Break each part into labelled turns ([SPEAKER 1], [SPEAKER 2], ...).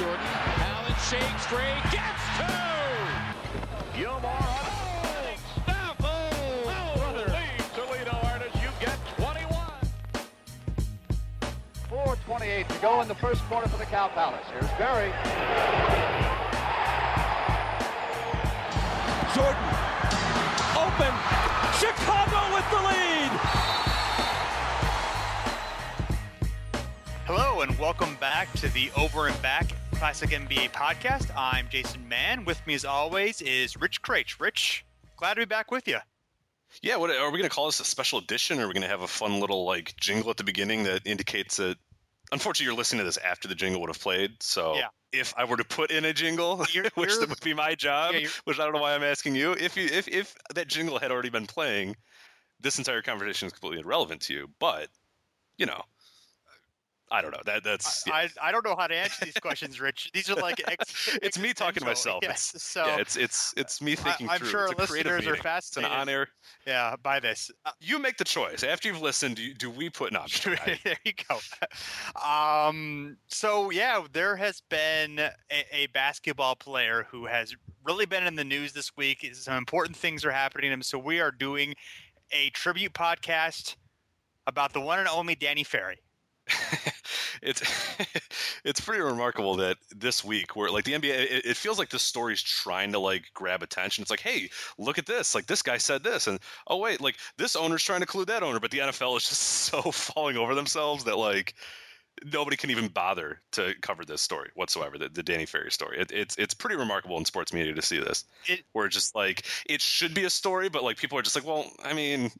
[SPEAKER 1] Anderson has Jordan. Allen shakes free, gets two!
[SPEAKER 2] Gilmore on it.
[SPEAKER 1] Stop! Oh, brother.
[SPEAKER 2] Oh, lead Toledo artist, you get 21.
[SPEAKER 3] 4.28 to go in the first quarter for the Cow Palace. Here's Barry.
[SPEAKER 1] Jordan. Open. Chicago with the lead.
[SPEAKER 4] Hello and welcome back to the Over and Back Classic NBA podcast. I'm Jason Mann. With me, as always, is Rich Craich. Rich, glad to be back with you.
[SPEAKER 5] Yeah, what are we going to call this a special edition? Or are we going to have a fun little like jingle at the beginning that indicates that? Unfortunately, you're listening to this after the jingle would have played. So
[SPEAKER 4] Yeah.
[SPEAKER 5] if I were to put in a jingle,
[SPEAKER 4] You're-
[SPEAKER 5] which
[SPEAKER 4] you're-
[SPEAKER 5] would be my job,
[SPEAKER 4] Yeah,
[SPEAKER 5] which I don't know why I'm asking you, if you if if that jingle had already been playing, this entire conversation is completely irrelevant to you. But you know, I don't know. That that's yeah.
[SPEAKER 4] I, I don't know how to answer these questions, Rich. These are like ex-
[SPEAKER 5] it's me talking to myself.
[SPEAKER 4] Yes,
[SPEAKER 5] It's,
[SPEAKER 4] so
[SPEAKER 5] yeah, it's it's it's me thinking
[SPEAKER 4] I'm
[SPEAKER 5] through.
[SPEAKER 4] sure
[SPEAKER 5] it's
[SPEAKER 4] listeners are
[SPEAKER 5] meeting. It's an
[SPEAKER 4] fascinated.
[SPEAKER 5] on air.
[SPEAKER 4] yeah, by this. Uh,
[SPEAKER 5] You make the choice. After you've listened, do, do we put an I'm just kidding. I-
[SPEAKER 4] there you go. Um, so yeah, there has been a, a basketball player who has really been in the news this week. Some important things are happening to him. So we are doing a tribute podcast about the one and only Danny Ferry.
[SPEAKER 5] it's it's pretty remarkable that this week where like the NBA it, it feels like this story's trying to like grab attention. It's like, hey, look at this. Like this guy said this and oh wait, like this owner's trying to clue that owner, but the NFL is just so falling over themselves that like nobody can even bother to cover this story whatsoever, the, the Danny Ferry story. It, it's it's pretty remarkable in sports media to see this.
[SPEAKER 4] It-
[SPEAKER 5] where just like it should be a story, but like people are just like, well, I mean,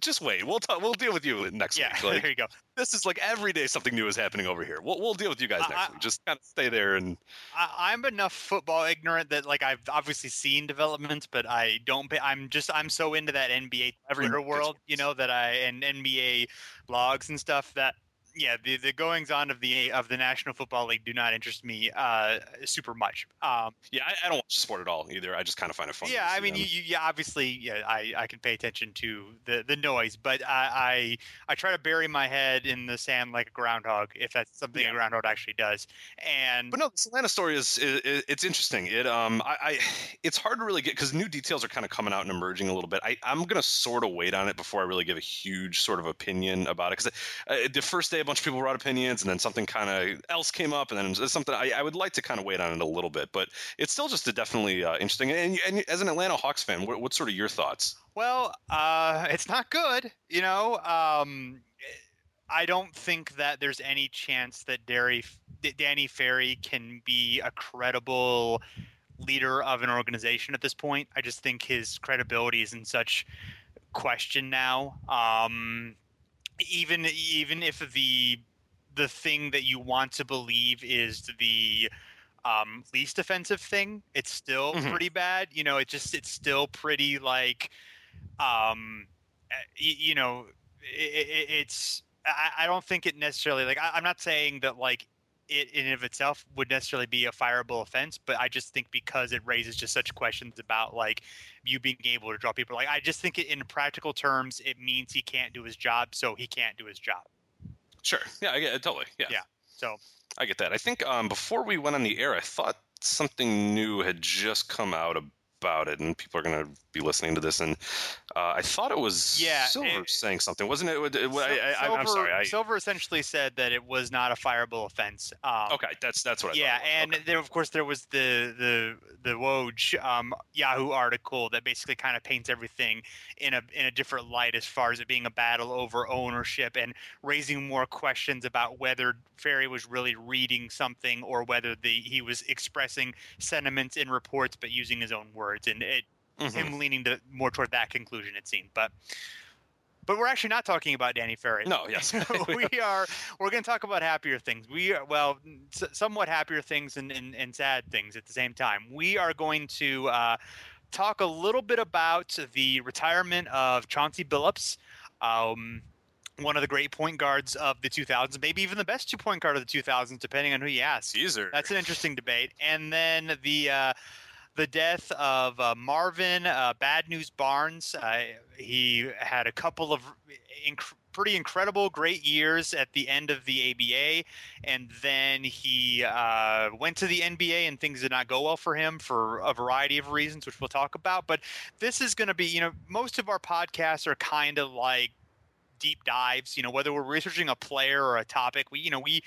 [SPEAKER 5] just wait. We'll talk. We'll deal with you next
[SPEAKER 4] Yeah,
[SPEAKER 5] week. Like,
[SPEAKER 4] there you go.
[SPEAKER 5] this is like every day something new is happening over here. We'll, we'll deal with you guys
[SPEAKER 4] I-
[SPEAKER 5] next
[SPEAKER 4] I-
[SPEAKER 5] week. Just kind of stay there and
[SPEAKER 4] I, I'm enough football ignorant that like I've obviously seen developments, but I don't. Pay, I'm just I'm so into that NBA Twitter world, you know, that I and NBA blogs and stuff that. Yeah, the, the goings on of the of the National Football League do not interest me uh, super much. Um,
[SPEAKER 5] yeah, I, I don't watch sport at all either. I just kind of find it fun.
[SPEAKER 4] yeah, I mean, you, you, yeah, obviously, yeah, I, I can pay attention to the, the noise, but I, I I try to bury my head in the sand like a groundhog, if that's something
[SPEAKER 5] Yeah.
[SPEAKER 4] a groundhog actually does. And
[SPEAKER 5] But no, this Atlanta story is, is it's interesting. It um I, I it's hard to really get because new details are kind of coming out and emerging a little bit. I I'm gonna sort of wait on it before I really give a huge sort of opinion about it because uh, the first day bunch of people brought opinions and then something kind of else came up and then something I, I would like to kind of wait on it a little bit. But it's still just a definitely uh, interesting. And, and as an Atlanta Hawks fan, what, what's sort of your thoughts?
[SPEAKER 4] Well, uh, it's not good, you know. Um, I don't think that there's any chance that Derry, Danny Ferry can be a credible leader of an organization at this point. I just think his credibility is in such question now. Um, even even if the the thing that you want to believe is the um, least offensive thing, it's still
[SPEAKER 5] Mhm.
[SPEAKER 4] pretty bad. You know, it just it's still pretty like um uh, y- you know it, it, it's I, I don't think it necessarily like I, i'm not saying that like it in and of itself would necessarily be a fireable offense but i just think because it raises just such questions about like you being able to draw people like i just think it, in practical terms it means he can't do his job so he can't do his job
[SPEAKER 5] Sure. Yeah, I get it. Totally. Yeah.
[SPEAKER 4] Yeah. so
[SPEAKER 5] I get that. I think um, before we went on the air, I thought something new had just come out about it, and people are going to be listening to this. And uh, I thought it was
[SPEAKER 4] Yeah,
[SPEAKER 5] Silver
[SPEAKER 4] it-
[SPEAKER 5] saying something, wasn't it? It- it- I, am sorry. I,
[SPEAKER 4] Silver essentially said that it was not a fireable offense. Um,
[SPEAKER 5] okay, that's that's what I
[SPEAKER 4] yeah,
[SPEAKER 5] thought. it was.
[SPEAKER 4] and
[SPEAKER 5] Okay.
[SPEAKER 4] there, of course, there was the the the Woj um, Yahoo article that basically kind of paints everything in a in a different light as far as it being a battle over ownership and raising more questions about whether Ferry was really reading something or whether the he was expressing sentiments in reports but using his own words, and it
[SPEAKER 5] Mhm.
[SPEAKER 4] him leaning to more toward that conclusion. It seemed, but. But we're actually not talking about Danny Ferry.
[SPEAKER 5] No, yes.
[SPEAKER 4] we are. We're going to talk about happier things. We are well, s- somewhat happier things and, and, and sad things at the same time. We are going to uh, talk a little bit about the retirement of Chauncey Billups, um, one of the great point guards of the 2000s, maybe even the best two point guard of the 2000s, depending on who you ask.
[SPEAKER 5] Caesar.
[SPEAKER 4] That's an interesting debate. And then the uh, the death of uh, Marvin uh, Bad News Barnes. Uh, he had a couple of inc- pretty incredible, great years at the end of the ABA, and then he uh, went to the NBA, and things did not go well for him for a variety of reasons, which we'll talk about. But this is going to be, you know, most of our podcasts are kind of like deep dives you know whether we're researching a player or a topic we you know we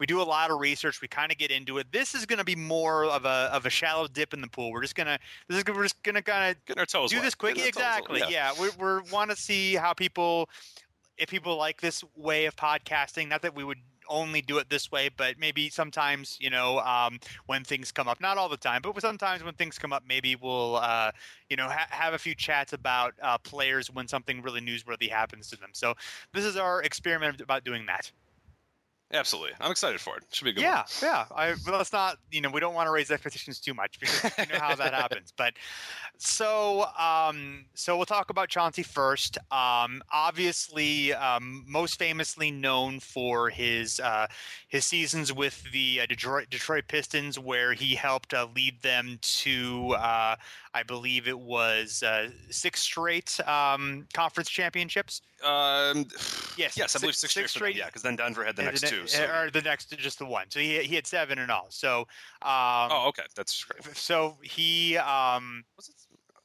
[SPEAKER 4] we do a lot of research we kind of get into it. This is going to be more of a of a shallow dip in the pool. We're just gonna this is we're just gonna kind of
[SPEAKER 5] Getting our toes
[SPEAKER 4] do
[SPEAKER 5] wet.
[SPEAKER 4] this quick
[SPEAKER 5] Getting our wet,
[SPEAKER 4] exactly. yeah, we we want to see how people if people like this way of podcasting. Not that we would only do it this way but maybe sometimes you know um, when things come up not all the time but sometimes when things come up maybe we'll uh, you know ha- have a few chats about uh, players when something really newsworthy happens to them. So this is our experiment about doing that
[SPEAKER 5] Absolutely. I'm excited for it. Should be a good.
[SPEAKER 4] yeah, yeah. I but let's not, you know, we don't want to raise expectations too much because you know how that happens. But so, um, so we'll talk about Chauncey first. Um, obviously, um, most famously known for his uh, his seasons with the uh, Detroit Detroit Pistons, where he helped uh, lead them to, uh, I believe it was uh, six straight um, conference championships.
[SPEAKER 5] Um,
[SPEAKER 4] Yes,
[SPEAKER 5] yes, I believe
[SPEAKER 4] six-
[SPEAKER 5] six,
[SPEAKER 4] straight-
[SPEAKER 5] Yeah, because then Denver had the next
[SPEAKER 4] ne-
[SPEAKER 5] two. So.
[SPEAKER 4] or the next, just the one. So he he had seven in all. So, um,
[SPEAKER 5] oh, okay, that's great.
[SPEAKER 4] so he um
[SPEAKER 5] Was it?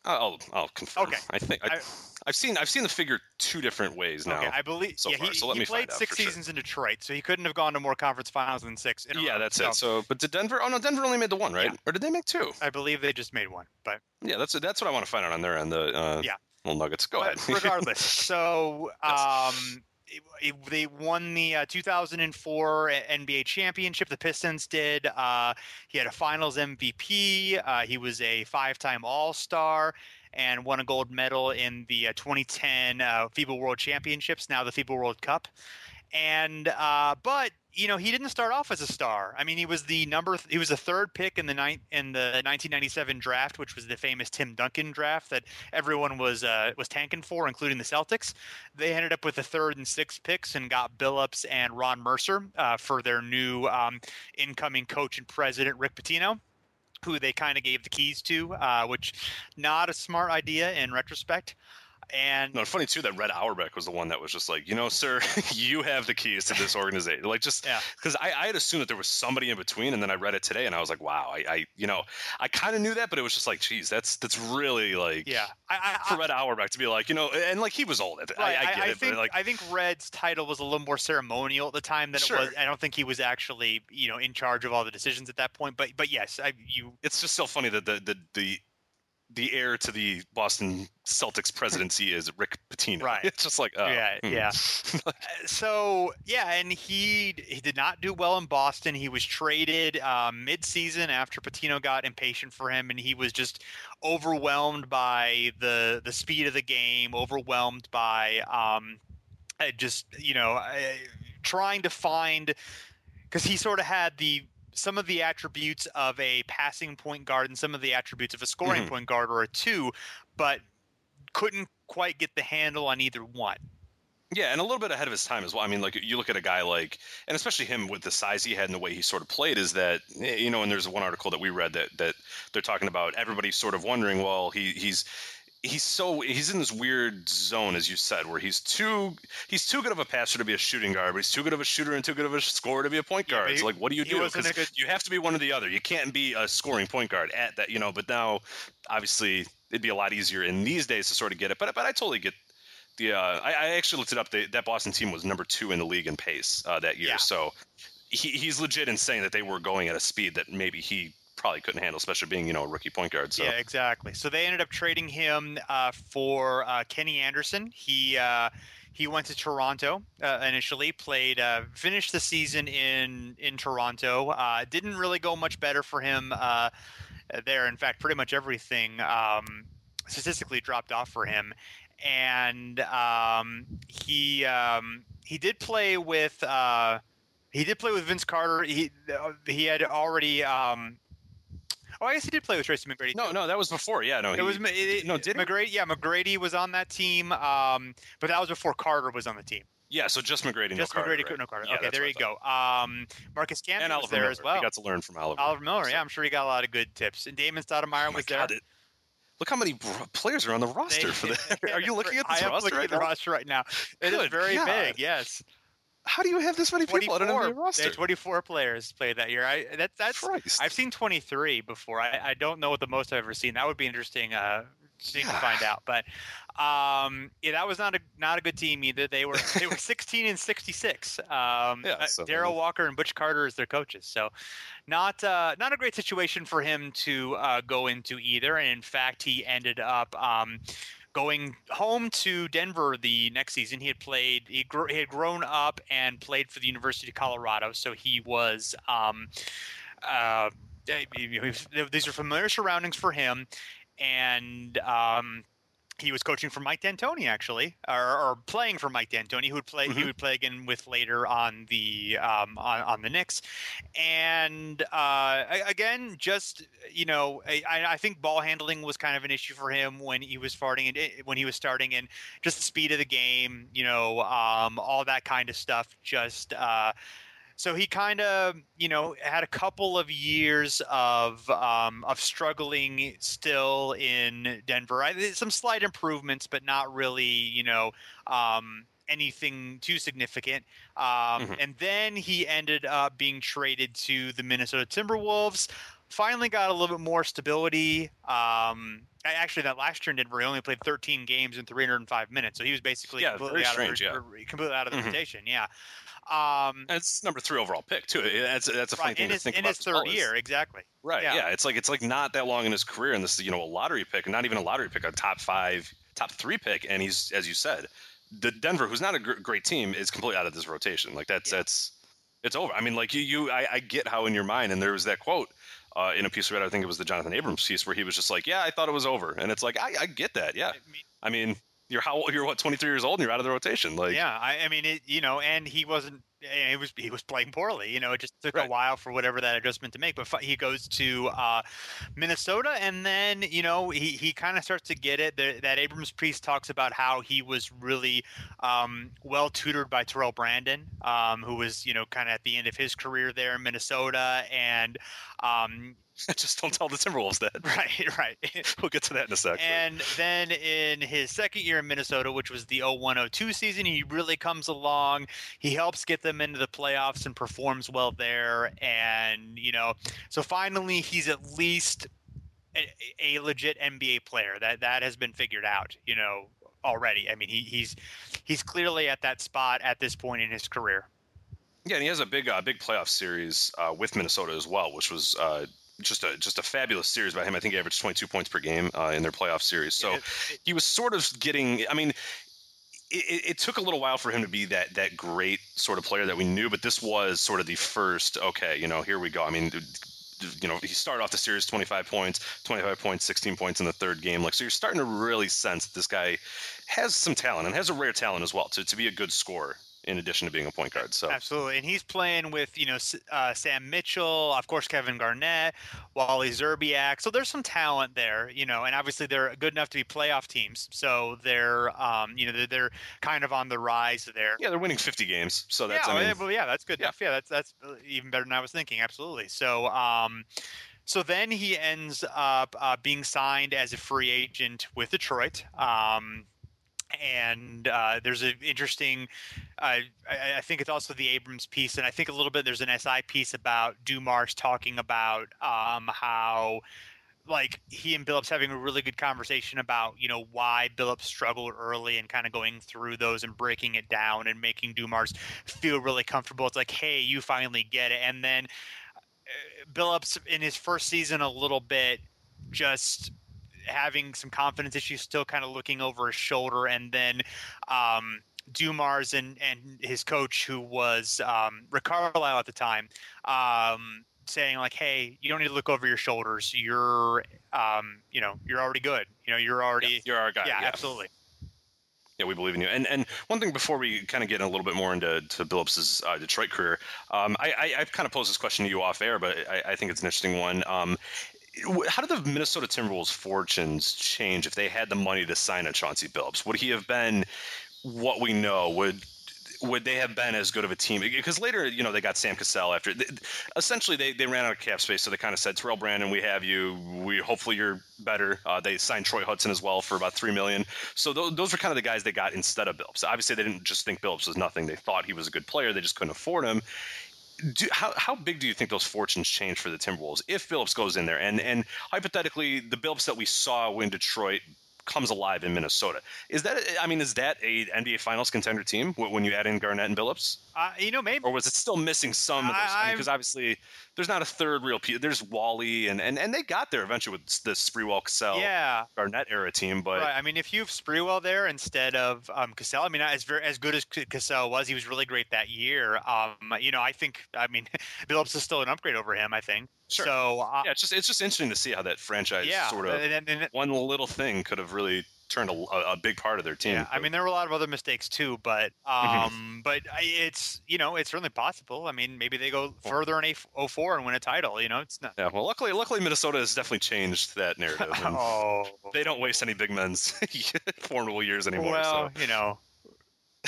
[SPEAKER 5] I'll I'll confirm.
[SPEAKER 4] Okay.
[SPEAKER 5] I think I,
[SPEAKER 4] I-
[SPEAKER 5] I've seen I've seen the figure two different ways now.
[SPEAKER 4] okay i believe
[SPEAKER 5] so
[SPEAKER 4] yeah
[SPEAKER 5] far,
[SPEAKER 4] he,
[SPEAKER 5] so let
[SPEAKER 4] he
[SPEAKER 5] me
[SPEAKER 4] played six
[SPEAKER 5] for sure.
[SPEAKER 4] seasons in detroit so he couldn't have gone to more conference finals than six
[SPEAKER 5] yeah, that's
[SPEAKER 4] So
[SPEAKER 5] it. So, but did Denver? Oh no, Denver only made the one, right?
[SPEAKER 4] Yeah.
[SPEAKER 5] Or did they make two?
[SPEAKER 4] i believe they just made one but
[SPEAKER 5] Yeah, that's that's what I want to find out on their end. The uh,
[SPEAKER 4] Yeah.
[SPEAKER 5] little nuggets. Go
[SPEAKER 4] but
[SPEAKER 5] ahead.
[SPEAKER 4] regardless so um it, it- they won the uh, 2004 NBA championship. The Pistons did. Uh, he had a Finals MVP. Uh, he was a five-time All-Star and won a gold medal in the uh, 2010 uh, FIBA World Championships. Now the FIBA World Cup. And uh, but you know he didn't start off as a star. I mean he was the number he was the third pick in the nine in the 1997 draft, which was the famous Tim Duncan draft that everyone was uh, was tanking for, including the Celtics. They ended up with the third and sixth picks and got Billups and Ron Mercer uh, for their new um, incoming coach and president Rick Pitino. Who they kind of gave the keys to, uh, which not a smart idea in retrospect. And
[SPEAKER 5] No, funny too that Red Auerbach was the one that was just like, you know, sir, you have the keys to this organization. Like, just
[SPEAKER 4] Yeah.
[SPEAKER 5] because I, I had assumed that there was somebody in between, and then I read it today, and I was like, wow, I, I you know, I kind of knew that, but it was just like, geez, that's that's really like,
[SPEAKER 4] yeah, I, I,
[SPEAKER 5] for Red Auerbach to be like, you know, and like he was old.
[SPEAKER 4] Right,
[SPEAKER 5] I, I get it,
[SPEAKER 4] think
[SPEAKER 5] but like,
[SPEAKER 4] I think Red's title was a little more ceremonial at the time than
[SPEAKER 5] Sure.
[SPEAKER 4] it was. I don't think he was actually, you know, in charge of all the decisions at that point. But but yes, I, you
[SPEAKER 5] it's just so funny that the the the the heir to the Boston Celtics presidency is Rick Pitino.
[SPEAKER 4] Right.
[SPEAKER 5] It's just like, oh,
[SPEAKER 4] yeah
[SPEAKER 5] hmm.
[SPEAKER 4] yeah. Uh, so yeah, and he he did not do well in Boston. He was traded um, mid-season after Pitino got impatient for him, and he was just overwhelmed by the the speed of the game, overwhelmed by um, uh, just you know uh, trying to find because he sort of had the some of the attributes of a passing point guard and some of the attributes of a scoring
[SPEAKER 5] Mhm.
[SPEAKER 4] point guard or a two, but couldn't quite get the handle on either one.
[SPEAKER 5] Yeah, and a little bit ahead of his time as well. I mean, like you look at a guy like, and especially him with the size he had and the way he sort of played, is that eh, you know, and there's one article that we read that that they're talking about everybody's sort of wondering, well, he he's he's so he's in this weird zone as you said where he's too he's too good of a passer to be a shooting guard but he's too good of a shooter and too good of a scorer to be a point guard. it's
[SPEAKER 4] he-
[SPEAKER 5] like what do you do? because
[SPEAKER 4] good-
[SPEAKER 5] you have to be one or the other. You can't be a scoring point guard at that you know but now obviously it'd be a lot easier in these days to sort of get it. But but i totally get the uh, I, I actually looked it up. The, that boston team was number two in the league in pace uh, that year.
[SPEAKER 4] Yeah.
[SPEAKER 5] so he, he's legit in saying that they were going at a speed that maybe he probably couldn't handle especially being you know a rookie point guard so
[SPEAKER 4] Yeah, exactly. So they ended up trading him uh, for uh, Kenny Anderson. He uh, he went to Toronto uh, initially, played, uh, finished the season in in Toronto. Uh, didn't really go much better for him uh, there. In fact, pretty much everything um, statistically dropped off for him. And um, he um, he did play with. Uh, he did play with Vince Carter. He he had already. Um, oh, I guess he did play with Tracy McGrady.
[SPEAKER 5] no no that was before yeah no
[SPEAKER 4] It
[SPEAKER 5] he-
[SPEAKER 4] was it,
[SPEAKER 5] no, did?
[SPEAKER 4] McGrady. Yeah, McGrady was on that team, um, but that was before Carter was on the team.
[SPEAKER 5] Yeah, so just McGrady,
[SPEAKER 4] Just
[SPEAKER 5] no Carter,
[SPEAKER 4] McGrady,
[SPEAKER 5] right?
[SPEAKER 4] no Carter.
[SPEAKER 5] Yeah,
[SPEAKER 4] okay, there you go. Um, Marcus Camby
[SPEAKER 5] And
[SPEAKER 4] was
[SPEAKER 5] Oliver
[SPEAKER 4] there
[SPEAKER 5] Miller.
[SPEAKER 4] as well.
[SPEAKER 5] We got to learn from Oliver.
[SPEAKER 4] Oliver Miller,
[SPEAKER 5] So-
[SPEAKER 4] yeah, I'm sure he got a lot of good tips. And Damon Stoudamire
[SPEAKER 5] Oh
[SPEAKER 4] was
[SPEAKER 5] God,
[SPEAKER 4] there.
[SPEAKER 5] it- look how many br- players are on the roster
[SPEAKER 4] They-
[SPEAKER 5] for that. Are you looking at this
[SPEAKER 4] I am looking
[SPEAKER 5] right
[SPEAKER 4] at the
[SPEAKER 5] now?
[SPEAKER 4] roster right now. It is
[SPEAKER 5] Good
[SPEAKER 4] very
[SPEAKER 5] God.
[SPEAKER 4] big. Yes,
[SPEAKER 5] How do you have this many people on an
[SPEAKER 4] 24.
[SPEAKER 5] NBA roster?
[SPEAKER 4] There are 24 players played that year. I that, that's
[SPEAKER 5] Christ.
[SPEAKER 4] I've seen 23 before. I, I don't know what the most I've ever seen. That would be interesting. Uh, to find out. But um, yeah, that was not a not a good team either. They were they were 16 and 66. Um,
[SPEAKER 5] Yeah,
[SPEAKER 4] uh,
[SPEAKER 5] so-
[SPEAKER 4] Darrell Walker and Butch Carter as their coaches. So not uh, not a great situation for him to uh, go into either. And in fact, he ended up. Um, Going home to Denver the next season, he had played. He, gr- he had grown up and played for the University of Colorado, so he was um, uh, was- these are familiar surroundings for him, and um, he was coaching for Mike D'Antoni actually, or, or playing for Mike D'Antoni, who would play. He
[SPEAKER 5] Mhm.
[SPEAKER 4] would play again with later on the um, on, on the Knicks, and uh, again, just you know, I, I think ball handling was kind of an issue for him when he was starting and when he was starting, and just the speed of the game, you know, um, all that kind of stuff. Just uh, so he kind of, you know, had a couple of years of um, of struggling still in Denver. I, some slight improvements, but not really, you know, um, anything too significant. Um,
[SPEAKER 5] Mhm.
[SPEAKER 4] And then he ended up being traded to the Minnesota Timberwolves. Finally, got a little bit more stability. Um, actually, that last year in Denver, he only played 13 games in 305 minutes, so he was basically
[SPEAKER 5] Yeah,
[SPEAKER 4] completely out
[SPEAKER 5] strange,
[SPEAKER 4] of
[SPEAKER 5] yeah.
[SPEAKER 4] the, completely out of the
[SPEAKER 5] Mhm.
[SPEAKER 4] rotation. Yeah. Um,
[SPEAKER 5] it's number three overall pick too. That's that's a funny
[SPEAKER 4] right,
[SPEAKER 5] thing
[SPEAKER 4] in
[SPEAKER 5] to
[SPEAKER 4] his,
[SPEAKER 5] think
[SPEAKER 4] in
[SPEAKER 5] about.
[SPEAKER 4] his
[SPEAKER 5] as well
[SPEAKER 4] third year, exactly.
[SPEAKER 5] Right.
[SPEAKER 4] Yeah.
[SPEAKER 5] Yeah. It's like it's like not that long in his career, and this is you know a lottery pick, not even a lottery pick, a top five, top three pick, and he's as you said, the Denver, who's not a gr- great team, is completely out of this rotation. Like that's
[SPEAKER 4] Yeah.
[SPEAKER 5] that's it's over. I mean, like you you I, I get how in your mind, and there was that quote. Uh, in a piece of it, I think it was the Jonathan Abrams piece, where he was just like, "Yeah, I thought it was over," and it's like, I, I get that, yeah.
[SPEAKER 4] I mean,
[SPEAKER 5] you're how old? You're what, 23 years old, and you're out of the rotation. Like,
[SPEAKER 4] yeah, I, I mean, it, you know, and he wasn't. eh, He was he was playing poorly. You know, it just took a while for whatever that adjustment to make. But he goes to uh, Minnesota, and then you know he, he kind of starts to get it. The, that Abrams priest talks about how he was really um, well tutored by Terrell Brandon, um, who was you know kind of at the end of his career there in Minnesota, and um,
[SPEAKER 5] just don't tell the Timberwolves that.
[SPEAKER 4] right, right.
[SPEAKER 5] we'll get to that in a sec.
[SPEAKER 4] And then in his second year in Minnesota, which was the 0102 season, he really comes along. He helps get them into the playoffs and performs well there. And, you know, so finally he's at least a, a legit NBA player. That that has been figured out, you know, already. I mean, he, he's he's clearly at that spot at this point in his career.
[SPEAKER 5] Yeah, and he has a big, uh, big playoff series uh, with Minnesota as well, which was uh, just a just a fabulous series by him. I think he averaged 22 points per game uh, in their playoff series. So he was sort of getting. I mean, it, it, took a little while for him to be that that great sort of player that we knew, but this was sort of the first. Okay, you know, here we go. I mean. You know, he started off the series 25 points, 25 points, 16 points in the third game. Like, so you're starting to really sense that this guy has some talent and has a rare talent as well to, to be a good scorer in addition to being a point guard. So,
[SPEAKER 4] Absolutely, and he's playing with you know uh, Sam Mitchell, of course Kevin Garnett, Wally Szczerbiak. So there's some talent there, you know, and obviously they're good enough to be playoff teams. So they're um, you know they're, they're kind of on the rise there.
[SPEAKER 5] Yeah, they're winning 50 games, so that's
[SPEAKER 4] yeah,
[SPEAKER 5] I mean,
[SPEAKER 4] well, yeah, that's good
[SPEAKER 5] yeah.
[SPEAKER 4] enough. Yeah, that's that's even better than I was thinking. Absolutely. So um, So then he ends up uh, being signed as a free agent with Detroit. Um, and uh, there's an interesting, uh, I, I, think it's also the Abrams piece, and I think a little bit there's an SI piece about Dumars talking about um, how like he and Billups having a really good conversation about you know why Billups struggled early and kind of going through those and breaking it down and making Dumars feel really comfortable. It's like, hey, you finally get it, and then uh, Billups in his first season a little bit just having some confidence issues, still kind of looking over his shoulder, and then um, Dumars and and his coach, who was um, Rick Carlisle at the time, um, saying like, "Hey, you don't need to look over your shoulders. You're, um, you know, you're already good. You know, you're already
[SPEAKER 5] yeah, you're our guy.
[SPEAKER 4] Yeah,
[SPEAKER 5] yeah,
[SPEAKER 4] absolutely."
[SPEAKER 5] Yeah, we believe in you. And and one thing before we kind of get a little bit more into to Billups's uh, Detroit career, um, I, I have kind of posed this question to you off air, but I, I think it's an interesting one. Um, how did the Minnesota Timberwolves' fortunes change if they had the money to sign a Chauncey Billups? Would he have been what we know? Would would they have been as good of a team? Because later, you know, they got Sam Cassell after. Essentially, they, they ran out of cap space, so they kind of said, "Terrell Brandon, we have you. We hopefully you're better." Uh, they signed Troy Hudson as well for about three million. So th- those were kind of the guys they got instead of Billups. Obviously, they didn't just think Billups was nothing. They thought he was a good player. They just couldn't afford him do, how how big do you think those fortunes change for the Timberwolves if Billups goes in there and and hypothetically the Billups that we saw in Detroit comes alive in Minnesota. Is that I mean, is that a NBA Finals contender team when you add in Garnett and Billups?
[SPEAKER 4] Uh, you know, maybe.
[SPEAKER 5] Or was it still missing some of those? Because I mean, obviously, there's not a third real piece. There's Wally, and, and and they got there eventually with the Sprewell Cassell
[SPEAKER 4] yeah.
[SPEAKER 5] Garnett era team. But
[SPEAKER 4] right. I mean, if you have Sprewell there instead of um, Cassell, I mean, as very as good as Cassell was, he was really great that year. Um, you know, I think I mean, Billups is still an upgrade over him. I think.
[SPEAKER 5] Sure.
[SPEAKER 4] So uh,
[SPEAKER 5] yeah, it's just it's just interesting to see how that franchise
[SPEAKER 4] yeah,
[SPEAKER 5] sort of
[SPEAKER 4] and, and, and,
[SPEAKER 5] one little thing could have really turned a, a, big part of their team.
[SPEAKER 4] Yeah, I mean there were a lot of other mistakes too, but
[SPEAKER 5] Mm-hmm.
[SPEAKER 4] um, but it's you know it's certainly possible. I mean maybe they go further in a 04 and win a title. You know it's not.
[SPEAKER 5] Yeah, well, luckily, luckily Minnesota has definitely changed that narrative.
[SPEAKER 4] oh,
[SPEAKER 5] they don't waste any big men's formidable years anymore.
[SPEAKER 4] Well,
[SPEAKER 5] so.
[SPEAKER 4] you know.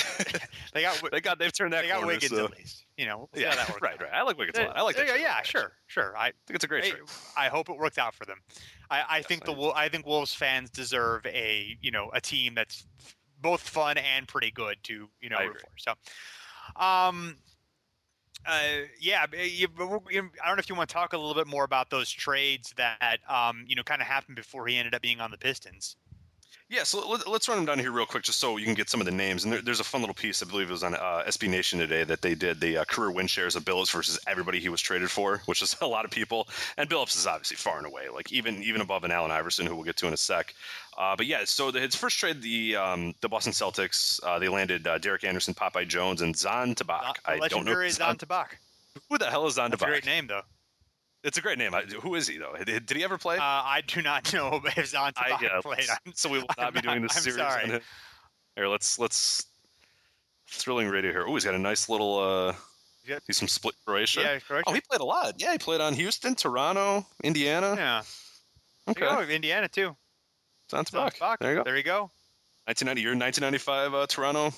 [SPEAKER 4] they got
[SPEAKER 5] they got they've turned that
[SPEAKER 4] they got
[SPEAKER 5] corner,
[SPEAKER 4] Wiggins
[SPEAKER 5] so.
[SPEAKER 4] at least you know
[SPEAKER 5] yeah right right. I like Wiggins a lot. I like that
[SPEAKER 4] yeah yeah sure sure. I
[SPEAKER 5] think it's a great
[SPEAKER 4] I,
[SPEAKER 5] trade.
[SPEAKER 4] I hope it worked out for them. I, I think the Wol- I think Wolves fans deserve a you know a team that's both fun and pretty good to you know
[SPEAKER 5] I
[SPEAKER 4] root for. So um uh, yeah, you, you, I don't know if you want to talk a little bit more about those trades that um, you know kind of happened before he ended up being on the Pistons.
[SPEAKER 5] Yeah, so let, us run them down here real quick, just so you can get some of the names. And there, there's a fun little piece, I believe it was on uh, SB Nation today, that they did the uh, career win shares of Billups versus everybody he was traded for, which is a lot of people. And Billups is obviously far and away, like even even above an Allen Iverson, who we'll get to in a sec. Uh, but yeah, so the, his first trade, the um, the Boston Celtics, uh, they landed uh, Derek Anderson, Popeye Jones, and Zon Tabak. I don't know.
[SPEAKER 4] Zon Tabak.
[SPEAKER 5] Who the hell is Zon Tabak?
[SPEAKER 4] great name, though.
[SPEAKER 5] It's a great name. I, who is he though? Did, he ever play?
[SPEAKER 4] Uh, I do not know if Zon
[SPEAKER 5] I, yeah,
[SPEAKER 4] played. I'm,
[SPEAKER 5] so we will not
[SPEAKER 4] I'm
[SPEAKER 5] be doing
[SPEAKER 4] not-
[SPEAKER 5] this
[SPEAKER 4] I'm
[SPEAKER 5] series.
[SPEAKER 4] sorry.
[SPEAKER 5] on it. Here, let's let's thrilling radio here. Oh, he's got a nice little. uh
[SPEAKER 4] Yep.
[SPEAKER 5] He's from Split, Croatia.
[SPEAKER 4] Yeah, Croatia.
[SPEAKER 5] Oh, he played a lot. Yeah, he played on Houston, Toronto, Indiana.
[SPEAKER 4] yeah.
[SPEAKER 5] Okay.
[SPEAKER 4] There you go, Indiana too.
[SPEAKER 5] Zon
[SPEAKER 4] Zon
[SPEAKER 5] Tabak.
[SPEAKER 4] Tabak.
[SPEAKER 5] There you go.
[SPEAKER 4] There you go.
[SPEAKER 5] 1990. You're 1995 uh, Toronto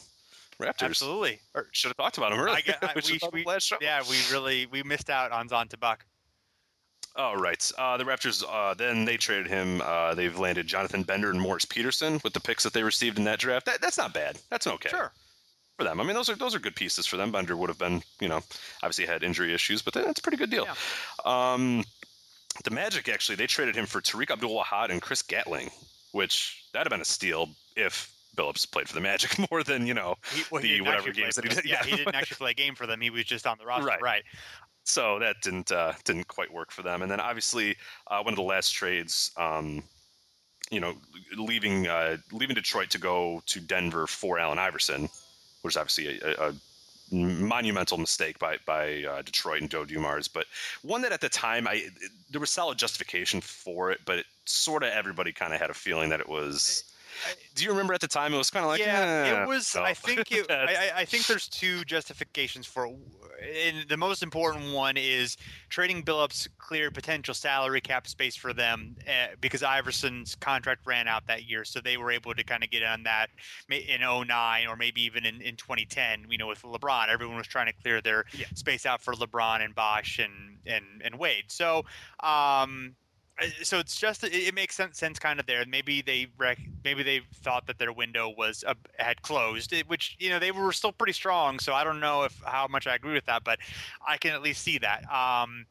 [SPEAKER 5] Raptors.
[SPEAKER 4] Absolutely. Or-
[SPEAKER 5] Should have talked about him earlier.
[SPEAKER 4] I, I,
[SPEAKER 5] we
[SPEAKER 4] we,
[SPEAKER 5] have talked
[SPEAKER 4] we,
[SPEAKER 5] about last show.
[SPEAKER 4] yeah, we really we missed out on Zon
[SPEAKER 5] Oh, right. Uh, the Raptors, uh, then they traded him. Uh, they've landed Jonathan Bender and Morris Peterson with the picks that they received in that draft. That, that's not bad. That's okay.
[SPEAKER 4] Sure.
[SPEAKER 5] For them. I mean, those are those are good pieces for them. Bender would have been, you know, obviously had injury issues, but that's a pretty good deal. Um, the Magic, actually, they traded him for Tariq Abdul Wahad and Chris Gatling, which that'd have been a steal if Billups played for the Magic more than, you know,
[SPEAKER 4] He, well, he
[SPEAKER 5] the whatever games that he did.
[SPEAKER 4] Yeah, he didn't actually play a game for them. He was just on the roster.
[SPEAKER 5] Right.
[SPEAKER 4] right.
[SPEAKER 5] So that didn't uh, didn't quite work for them. And then obviously uh, one of the last trades, um, you know, leaving uh, leaving Detroit to go to Denver for Allen Iverson, which is obviously a, a monumental mistake by by uh, Detroit and Joe Dumars, but one that at the time I there was solid justification for it, but it, sort of everybody kind of had a feeling that it was. Do you remember at the time it was kind of like
[SPEAKER 4] yeah,
[SPEAKER 5] eh,
[SPEAKER 4] it was.
[SPEAKER 5] no.
[SPEAKER 4] I think it, I, I- think there's two justifications for. And the most important one is trading Billups cleared potential salary cap space for them uh, because Iverson's contract ran out that year, so they were able to kind of get on that in 09 or maybe even in, in 2010. You know, with LeBron, everyone was trying to clear their space out for LeBron and Bosh and and and Wade. So. Um, so it's just it, it makes sense, sense kind of there. Maybe they rec- maybe they thought that their window was uh, had closed, it- which you know they were still pretty strong. So I don't know if how much I agree with that, but I can at least see that. Um,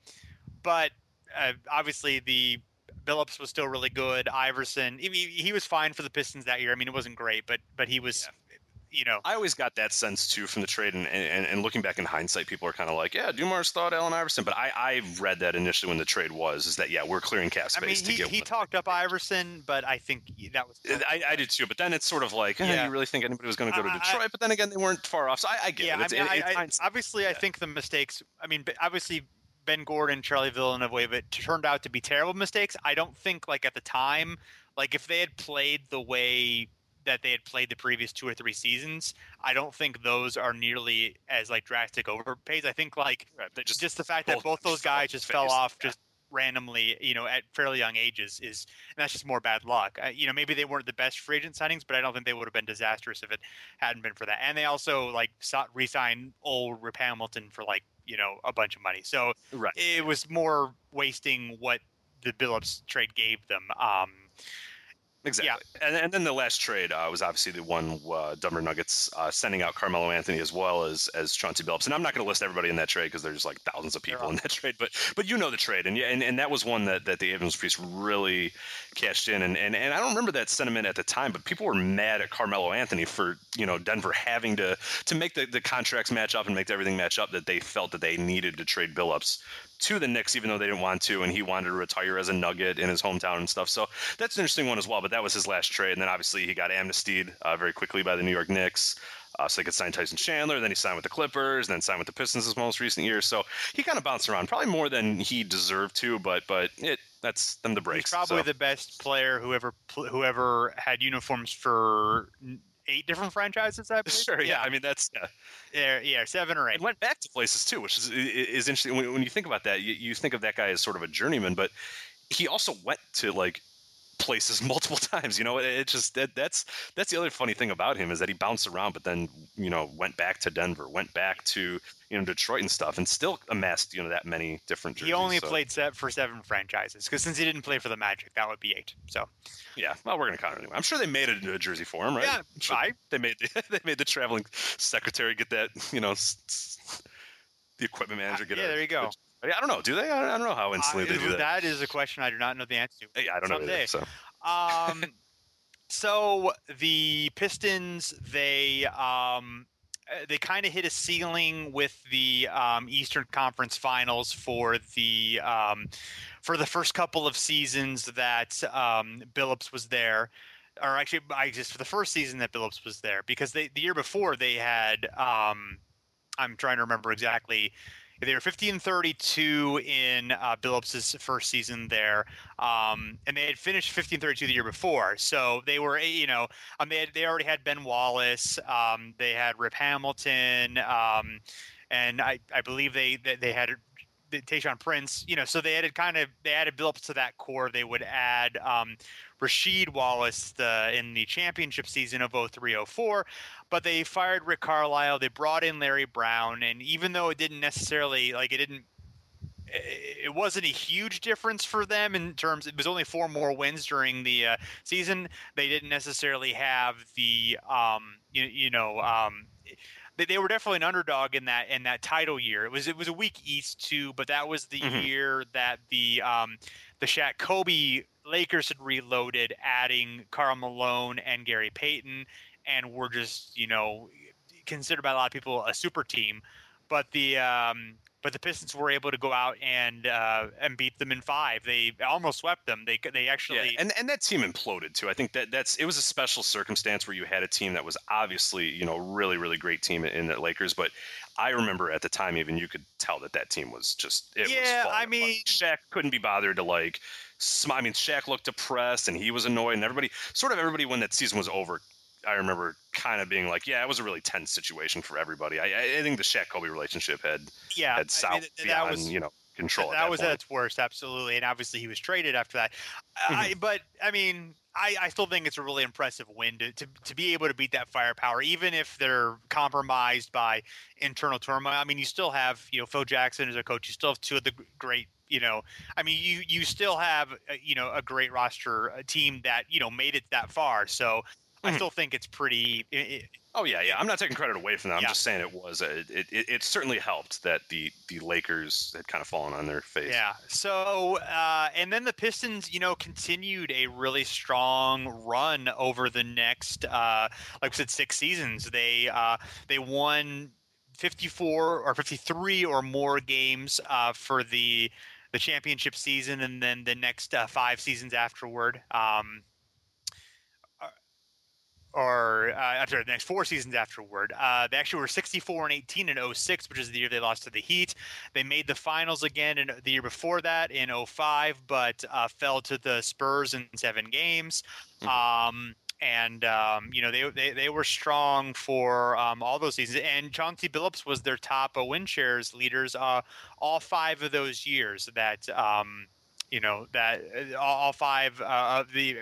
[SPEAKER 4] but uh, obviously the Billups was still really good. Iverson, he, he was fine for the Pistons that year. I mean, it wasn't great, but but he was, you know,
[SPEAKER 5] I always got that sense too from the trade, and, and, and looking back in hindsight, people are kind of like, "Yeah, Dumars thought Allen Iverson," but I, I read that initially when the trade was, is that yeah, we're clearing cap
[SPEAKER 4] I mean,
[SPEAKER 5] space to
[SPEAKER 4] he,
[SPEAKER 5] get.
[SPEAKER 4] he talked up Iverson, but I think that was
[SPEAKER 5] I, I did too, but then it's sort of like, eh,
[SPEAKER 4] Yeah.
[SPEAKER 5] you really think anybody was going to go to
[SPEAKER 4] I- I-
[SPEAKER 5] Detroit? but then again, they weren't far off. So I, I get
[SPEAKER 4] yeah,
[SPEAKER 5] it. It's,
[SPEAKER 4] I mean,
[SPEAKER 5] it-
[SPEAKER 4] I,
[SPEAKER 5] it's
[SPEAKER 4] obviously, I think the mistakes. I mean, obviously, Ben Gordon, Charlie Villanueva, it turned out to be terrible mistakes. I don't think, like at the time, like if they had played the way that they had played the previous two or three seasons, I don't think those are nearly as like drastic overpays. I think like
[SPEAKER 5] they just
[SPEAKER 4] just the fact that
[SPEAKER 5] both
[SPEAKER 4] both those guys just fell off
[SPEAKER 5] yeah.
[SPEAKER 4] just randomly, you know, at fairly young ages is and that's just more bad luck. I, you know, maybe they weren't the best free agent signings, but I don't think they would have been disastrous if it hadn't been for that. And they also like sought, re-signed old Rip Hamilton for like you know a bunch of money, so
[SPEAKER 5] right.
[SPEAKER 4] it was more wasting what the Billups trade gave them. Um,
[SPEAKER 5] Exactly. And, and then the last trade uh, was obviously the one uh, Denver Nuggets uh, sending out Carmelo Anthony as well as as Chauncey Billups. And I'm not going to list everybody in that trade because there's like thousands of people in that trade, but but you know the trade, and yeah, and, and that was one that, that the Evans piece really cashed in. And, and and I don't remember that sentiment at the time, but people were mad at Carmelo Anthony for you know Denver having to to make the, the contracts match up and make everything match up that they felt that they needed to trade Billups to the Knicks, even though they didn't want to, and he wanted to retire as a Nugget in his hometown and stuff. So that's an interesting one as well. But that was his last trade, and then obviously he got amnestied uh, very quickly by the New York Knicks. Uh, so they could sign Tyson Chandler. Then he signed with the Clippers, and then signed with the Pistons his most recent year. So he kind of bounced around, probably more than he deserved to. But but it that's them the
[SPEAKER 4] he's probably
[SPEAKER 5] so.
[SPEAKER 4] the best player who ever whoever had uniforms for eight different franchises. I believe.
[SPEAKER 5] Sure, yeah. I mean that's yeah.
[SPEAKER 4] yeah, yeah, seven or eight.
[SPEAKER 5] It went back to places too, which is is interesting. When, when you think about that, you, you think of that guy as sort of a journeyman, but he also went to like places multiple times. You know, it, it just that, that's that's the other funny thing about him is that he bounced around, but then you know went back to Denver, went back to you know Detroit and stuff, and still amassed you know that many different. Jerseys,
[SPEAKER 4] He only
[SPEAKER 5] so,
[SPEAKER 4] played set for seven franchises because since he didn't play for the Magic, that would be eight. So
[SPEAKER 5] Yeah, well, we're gonna count it anyway. I'm sure they made it into a jersey for him, right?
[SPEAKER 4] Yeah,
[SPEAKER 5] sure
[SPEAKER 4] I-
[SPEAKER 5] they made the, they made the traveling secretary get that. You know, the equipment manager get. It.
[SPEAKER 4] Yeah,
[SPEAKER 5] a-
[SPEAKER 4] there you go.
[SPEAKER 5] I don't know. Do they? I don't know how instantly
[SPEAKER 4] Uh,
[SPEAKER 5] they do that.
[SPEAKER 4] that is a question I do not know the answer to.
[SPEAKER 5] Hey, I don't know either. So
[SPEAKER 4] Um, so the Pistons, they um, uh, they kind of hit a ceiling with the um, Eastern Conference Finals for the um, for the first couple of seasons that um, Billups was there. Or actually, I just for the first season that Billups was there, because they the year before they had um, I'm trying to remember exactly. They were 15 32 in uh, Billups' first season there, um, and they had finished 15 32 the year before. So they were, you know, um, they had, they already had Ben Wallace, um, they had Rip Hamilton, um, and I, I believe they they, they had the Tayshaun Prince, you know, so they added kind of they added Billups to that core. They would add um, Rasheed Wallace the, in the championship season of 0304, but they fired Rick Carlisle. They brought in Larry Brown, and even though it didn't necessarily like it didn't. It wasn't a huge difference for them in terms. It was only four more wins during the uh, season. They didn't necessarily have the, um, you, you know, um, they, they were definitely an underdog in that in that title year. It was it was a weak East too, but that was the
[SPEAKER 5] Mhm.
[SPEAKER 4] year that the um, the Shaq Kobe Lakers had reloaded, adding Karl Malone and Gary Payton, and were just you know considered by a lot of people a super team. But the um, but the Pistons were able to go out and uh, and beat them in five. They almost swept them. They they actually
[SPEAKER 5] yeah, and and that team imploded too. I think that that's it was a special circumstance where you had a team that was obviously you know really really great team in the Lakers, but I remember at the time even you could tell that that team was just it
[SPEAKER 4] yeah.
[SPEAKER 5] Was
[SPEAKER 4] I mean,
[SPEAKER 5] Shaq couldn't be bothered to like. I mean, Shaq looked depressed and he was annoyed, and everybody sort of everybody when that season was over I remember kind of being like, yeah, it was a really tense situation for everybody. I, I think the Shaq Kobe relationship had
[SPEAKER 4] yeah
[SPEAKER 5] had south
[SPEAKER 4] I mean,
[SPEAKER 5] beyond
[SPEAKER 4] was,
[SPEAKER 5] you know control.
[SPEAKER 4] That,
[SPEAKER 5] that
[SPEAKER 4] was
[SPEAKER 5] point.
[SPEAKER 4] at its worst, absolutely, and obviously he was traded after that.
[SPEAKER 5] Mm-hmm.
[SPEAKER 4] I, but I mean, I, I still think it's a really impressive win to, to to be able to beat that firepower, even if they're compromised by internal turmoil. I mean, you still have you know Phil Jackson as a coach. You still have two of the great you know i mean you you still have uh, you know a great roster a team that you know made it that far so I still think it's pretty. It,
[SPEAKER 5] oh yeah, yeah. I'm not taking credit away from that. I'm
[SPEAKER 4] Yeah.
[SPEAKER 5] just saying it was. A, it, it it certainly helped that the the Lakers had kind of fallen on their face.
[SPEAKER 4] Yeah. So, uh, and then the Pistons, you know, continued a really strong run over the next, uh, like I said, six seasons. They uh, they won 54 or 53 or more games uh, for the the championship season, and then the next uh, five seasons afterward. Um, or uh, after the next four seasons afterward. Uh, they actually were 64 and 18 in 06, which is the year they lost to the Heat. They made the finals again in the year before that in 05, but uh, fell to the Spurs in seven games. Um, and um, you know they, they they were strong for um, all those seasons. And Chauncey Billups was their top uh, win shares leaders uh, all five of those years. That um, you know that uh, all five uh, of the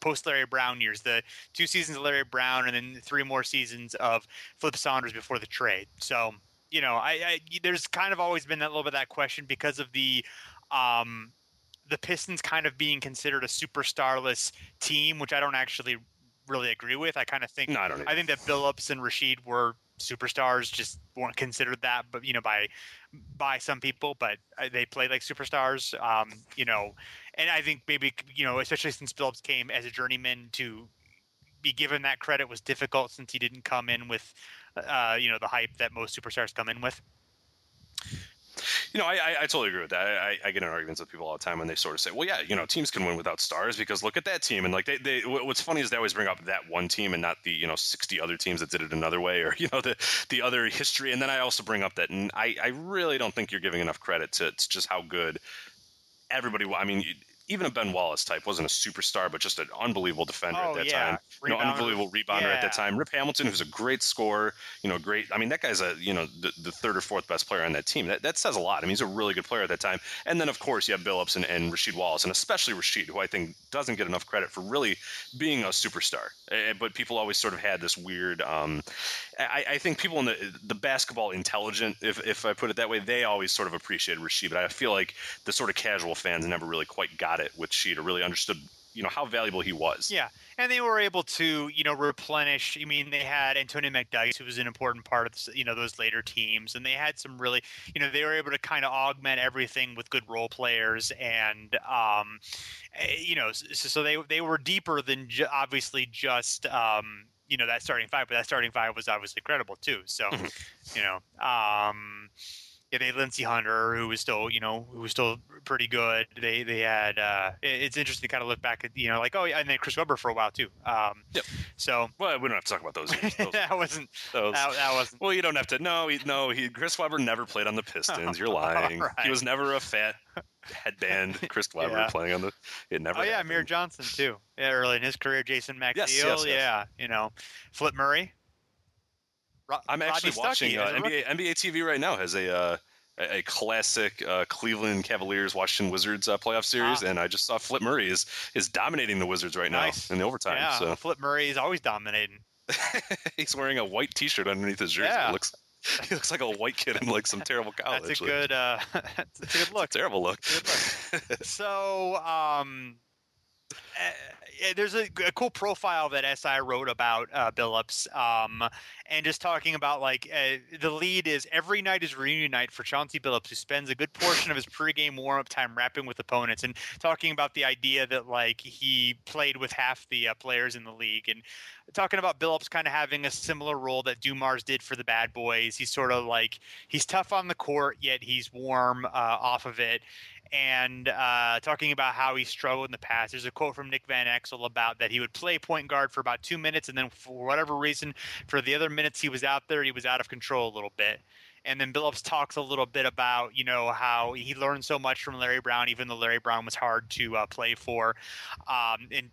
[SPEAKER 4] post Larry Brown years, the two seasons of Larry Brown, and then three more seasons of Flip Saunders before the trade. So you know, I, I there's kind of always been that little bit of that question because of the um, the Pistons kind of being considered a superstarless team, which I don't actually really agree with. I kind of think
[SPEAKER 5] No, I don't
[SPEAKER 4] I think that Billups and Rasheed were superstars, just weren't considered that, but you know, by by some people, but uh, they played like superstars. Um, you know, and I think maybe you know, especially since Billups came as a journeyman to be given that credit was difficult since he didn't come in with uh, you know the hype that most superstars come in with.
[SPEAKER 5] You know, I, I, I totally agree with that. I, I get in arguments with people all the time when they sort of say, "Well, yeah, you know, teams can win without stars because look at that team." And like they, they what's funny is they always bring up that one team and not the you know sixty other teams that did it another way or you know the the other history. And then I also bring up that and I I really don't think you're giving enough credit to, to just how good everybody. I mean. Even a Ben Wallace type wasn't a superstar, but just an unbelievable defender
[SPEAKER 4] Oh,
[SPEAKER 5] at that
[SPEAKER 4] yeah.
[SPEAKER 5] time. You know, unbelievable rebounder at that time. Rip Hamilton, who's a great scorer, you know, great. I mean, that guy's a you know the, the third or fourth best player on that team. That, that says a lot. I mean, he's a really good player at that time. And then of course you have Billups and, and Rasheed Wallace, and especially Rasheed, who I think doesn't get enough credit for really being a superstar. But people always sort of had this weird. Um, I, I think people in the the basketball intelligent, if if I put it that way, they always sort of appreciated Rasheed. But I feel like the sort of casual fans never really quite got it with Sheed or really understood. You know how valuable he was.
[SPEAKER 4] Yeah, and they were able to, you know, replenish. I mean, they had Antonio McDyess, who was an important part of, you know, those later teams, and they had some really, you know, they were able to kind of augment everything with good role players, and, um, eh, you know, so, so they they were deeper than ju- obviously just, um, you know, that starting five, but that starting five was obviously credible too. So, you know, um, yeah, they had Lindsey Hunter, who was still, you know, who was still pretty good. They they had. Uh, it- it's interesting to kind of look back at, you know, like oh yeah, and then Chris Webber for a while too. Um,
[SPEAKER 5] Yep.
[SPEAKER 4] So
[SPEAKER 5] Well, we don't have to talk about those. years. Those-
[SPEAKER 4] that wasn't
[SPEAKER 5] those-
[SPEAKER 4] that, that wasn't.
[SPEAKER 5] Well, you don't have to. No, he, no. He Chris Webber never played on the Pistons. You're lying. He was never a fat headband. Chris Webber
[SPEAKER 4] Yeah.
[SPEAKER 5] playing on the. It never.
[SPEAKER 4] Oh yeah,
[SPEAKER 5] happened.
[SPEAKER 4] Amir Johnson too. Yeah, early in his career, Jason McNeil.
[SPEAKER 5] Yes, yes, yes.
[SPEAKER 4] Yeah, you know, Flip Murray. Ro-
[SPEAKER 5] I'm actually
[SPEAKER 4] Stuckey
[SPEAKER 5] watching uh,
[SPEAKER 4] a.
[SPEAKER 5] NBA NBA TV right now. Has a uh, a, a classic uh, Cleveland Cavaliers Washington Wizards uh, playoff series,
[SPEAKER 4] Ah.
[SPEAKER 5] and I just saw Flip Murray is is dominating the Wizards right
[SPEAKER 4] Nice.
[SPEAKER 5] now in the overtime.
[SPEAKER 4] Yeah,
[SPEAKER 5] So
[SPEAKER 4] Flip Murray is always dominating.
[SPEAKER 5] he's wearing a white T-shirt underneath his jersey.
[SPEAKER 4] Yeah.
[SPEAKER 5] It looks he looks like a white kid in like some terrible college.
[SPEAKER 4] That's a good. Uh, that's a good look.
[SPEAKER 5] terrible look.
[SPEAKER 4] Good so um uh, there's a, a, cool profile that SI wrote about uh, Billups, um, and just talking about like uh, the lead is every night is reunion night for Chauncey Billups, who spends a good portion of his pregame warm-up time rapping with opponents, and talking about the idea that like he played with half the uh, players in the league, and talking about Billups kind of having a similar role that Dumars did for the Bad Boys. He's sort of like he's tough on the court, yet he's warm uh, off of it and uh, talking about how he struggled in the past. There's a quote from Nick Van Exel about that he would play point guard for about two minutes, and then for whatever reason, for the other minutes he was out there, he was out of control a little bit. And then Billups talks a little bit about, you know, how he learned so much from Larry Brown, even though Larry Brown was hard to uh, play for. Um, and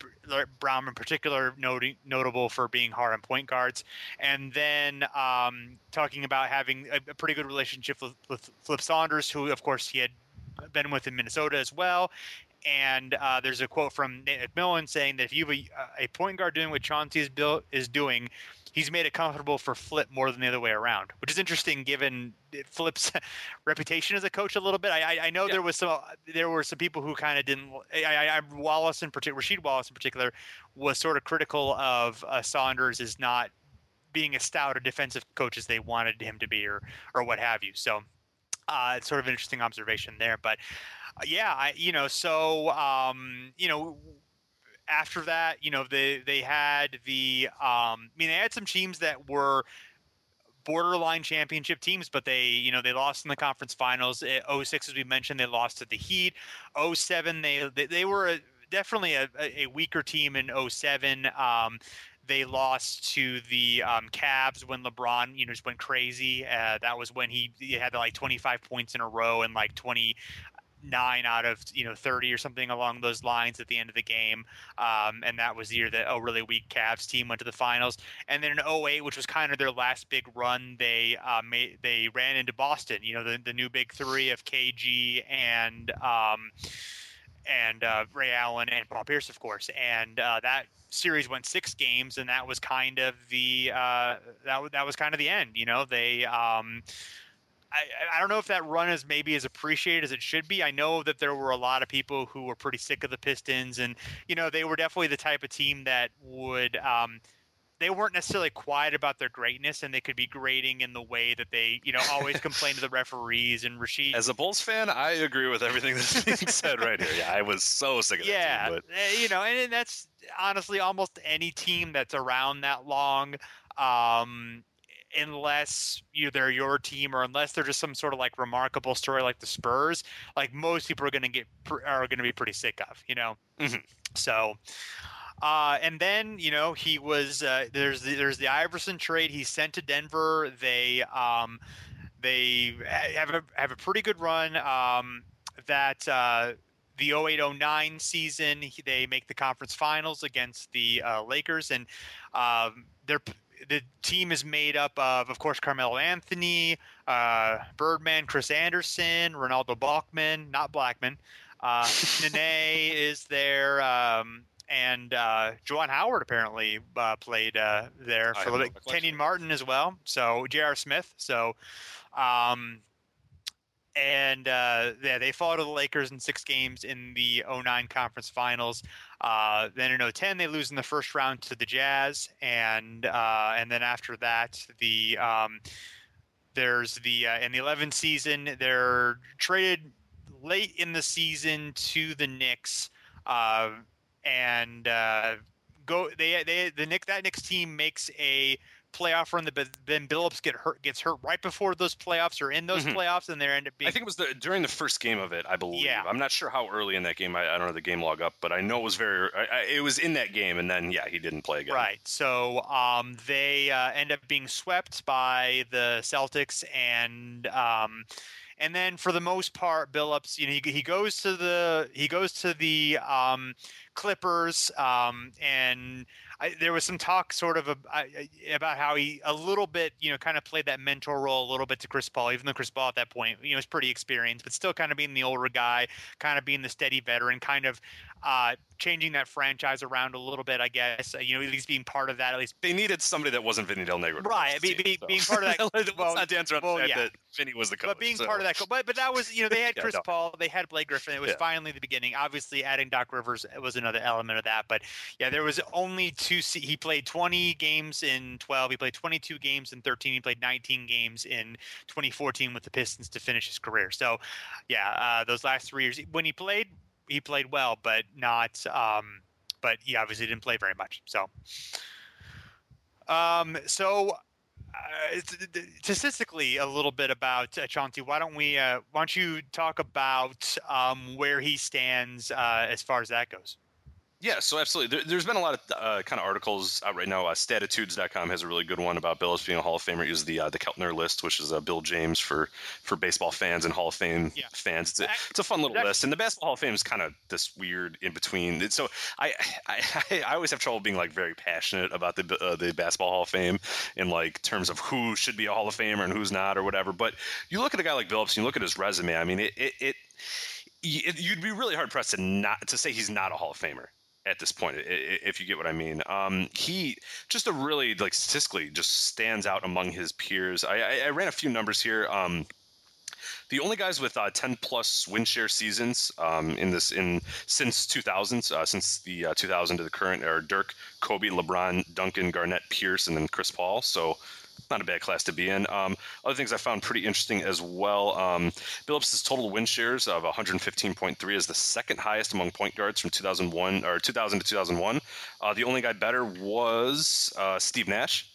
[SPEAKER 4] Brown, in particular, notable for being hard on point guards. And then um, talking about having a, a, pretty good relationship with, with Flip Saunders, who, of course, he had been with in Minnesota as well. And uh, there's a quote from Nate McMillan saying that if you have a, a point guard doing what Chauncey is, built, is doing, he's made it comfortable for Flip more than the other way around, which is interesting given Flip's reputation as a coach a little bit. I, I know yeah. there was some there were some people who kind of didn't. I, I, Wallace in particular, Rasheed Wallace in particular, was sort of critical of uh, Saunders as not being as stout a defensive coach as they wanted him to be, or or what have you. So uh, it's sort of an interesting observation there, but uh, yeah, I, you know, so um, you know, after that, you know, they they had the, um, I mean, they had some teams that were borderline championship teams, but they, you know, they lost in the conference finals. 06, as we mentioned, they lost to the Heat. 07, they they, they were a, definitely a, a, weaker team in 07. Um, they lost to the um, Cavs when LeBron, you know, just went crazy. Uh, that was when he, he had like 25 points in a row and like 20 nine out of you know 30 or something along those lines at the end of the game um, and that was the year that a really weak Cavs team went to the finals and then in 08 which was kind of their last big run they uh, made they ran into Boston you know the, the new big three of KG and um, and uh, Ray Allen and Paul Pierce of course and uh, that series went six games, and that was kind of the uh, that that was kind of the end. You know, they. Um, I, I don't know if that run is maybe as appreciated as it should be. I know that there were a lot of people who were pretty sick of the Pistons, and you know they were definitely the type of team that would um, they weren't necessarily quiet about their greatness, and they could be grading in the way that they, you know, always complain to the referees and Rasheed.
[SPEAKER 5] As a Bulls fan, I agree with everything that's being said right here. Yeah, I was so sick of
[SPEAKER 4] yeah,
[SPEAKER 5] that. Yeah,
[SPEAKER 4] you know, and that's honestly almost any team that's around that long. Um, unless you they're your team or unless they're just some sort of like remarkable story like the Spurs, like most people are going to get are going to be pretty sick of, you know.
[SPEAKER 5] Mm-hmm.
[SPEAKER 4] So, uh, and then you know he was uh, there's the, there's the Iverson trade. He's sent to Denver. They um, they have a have a pretty good run. Um, that uh, the 0809 season they make the conference finals against the uh, Lakers, and um, they're the team is made up of, of course, Carmelo Anthony, uh, Birdman, Chris Andersen, Renaldo Balkman, not Blackman. Uh, Nene is there. Um, and uh, Juwan Howard apparently uh, played uh, there for a little bit. Kenyon Martin as well. So J.R. Smith. So, um, and uh, yeah, they fall to the Lakers in six games in the 09 conference finals. Uh, then in 010, they lose in the first round to the Jazz, and uh, and then after that, the um, there's the in the 11 season they're traded late in the season to the Knicks. And uh, go. They they the Nick that Knicks team makes a playoff run. But then Billups get hurt gets hurt right before those playoffs or in those mm-hmm. playoffs, and they end up being.
[SPEAKER 5] I think it was the during the first game of it. I believe.
[SPEAKER 4] Yeah.
[SPEAKER 5] I'm not sure how early in that game. I, I don't know the game log up, but I know it was very. I, I, it was in that game, and then yeah, he didn't play again.
[SPEAKER 4] Right. So um, they uh, end up being swept by the Celtics, and um, and then for the most part, Billups, you know, he, he goes to the he goes to the um, Clippers, um, and I, there was some talk sort of about how he a little bit, you know, kind of played that mentor role a little bit to Chris Paul, even though Chris Paul at that point, you know, was pretty experienced, but still kind of being the older guy, kind of being the steady veteran, kind of uh, changing that franchise around a little bit, I guess. Uh, you know, at least being part of that. At least
[SPEAKER 5] they needed somebody that wasn't Vinny Del Negro.
[SPEAKER 4] Right, be- be-
[SPEAKER 5] so.
[SPEAKER 4] being part of that-
[SPEAKER 5] Let's
[SPEAKER 4] well,
[SPEAKER 5] not dance around
[SPEAKER 4] well,
[SPEAKER 5] the fact
[SPEAKER 4] yeah.
[SPEAKER 5] that Vinny was the coach.
[SPEAKER 4] but being
[SPEAKER 5] so.
[SPEAKER 4] part of that, but but that was you know they had
[SPEAKER 5] Yeah,
[SPEAKER 4] Chris
[SPEAKER 5] no.
[SPEAKER 4] Paul, they had Blake Griffin. It was
[SPEAKER 5] Yeah.
[SPEAKER 4] finally the beginning. Obviously, adding Doc Rivers was another element of that. But yeah, there was only two. se- He played 20 games in 12. He played 22 games in 13. He played 19 games in 2014 with the Pistons to finish his career. So yeah, uh, those last three years when he played, he played well, but not. Um, but he obviously didn't play very much. So. Um, so uh, statistically, a little bit about uh, Chauncey. Why don't we? Uh, why don't you talk about um, where he stands uh, as far as that goes?
[SPEAKER 5] Yeah, so absolutely. There, there's been a lot of uh, kind of articles out right now. Uh, Statitudes.com has a really good one about Billups being a Hall of Famer. It uses the uh, the Keltner list, which is uh, Bill James for for baseball fans and Hall of Fame
[SPEAKER 4] Yeah.
[SPEAKER 5] fans. It's a, it's a fun little list, and the Basketball Hall of Fame is kind of this weird in between. So I, I I always have trouble being like very passionate about the uh, the Basketball Hall of Fame in like terms of who should be a Hall of Famer and who's not or whatever. But you look at a guy like Billups, and you look at his resume. I mean, it it. it you'd be really hard pressed to not to say he's not a Hall of Famer at this point, if you get what I mean. Um, he just a really like statistically just stands out among his peers. I, I, I ran a few numbers here. Um, the only guys with uh, 10 plus win share seasons um, in this in since 2000s, uh, since the uh, 2000 to the current are Dirk, Kobe, LeBron, Duncan, Garnett, Pierce, and then Chris Paul. So not a bad class to be in. Um, other things I found pretty interesting as well. Um, Billups' total win shares of 115.3 is the second highest among point guards from 2001 or 2000 to 2001. Uh, the only guy better was uh, Steve Nash,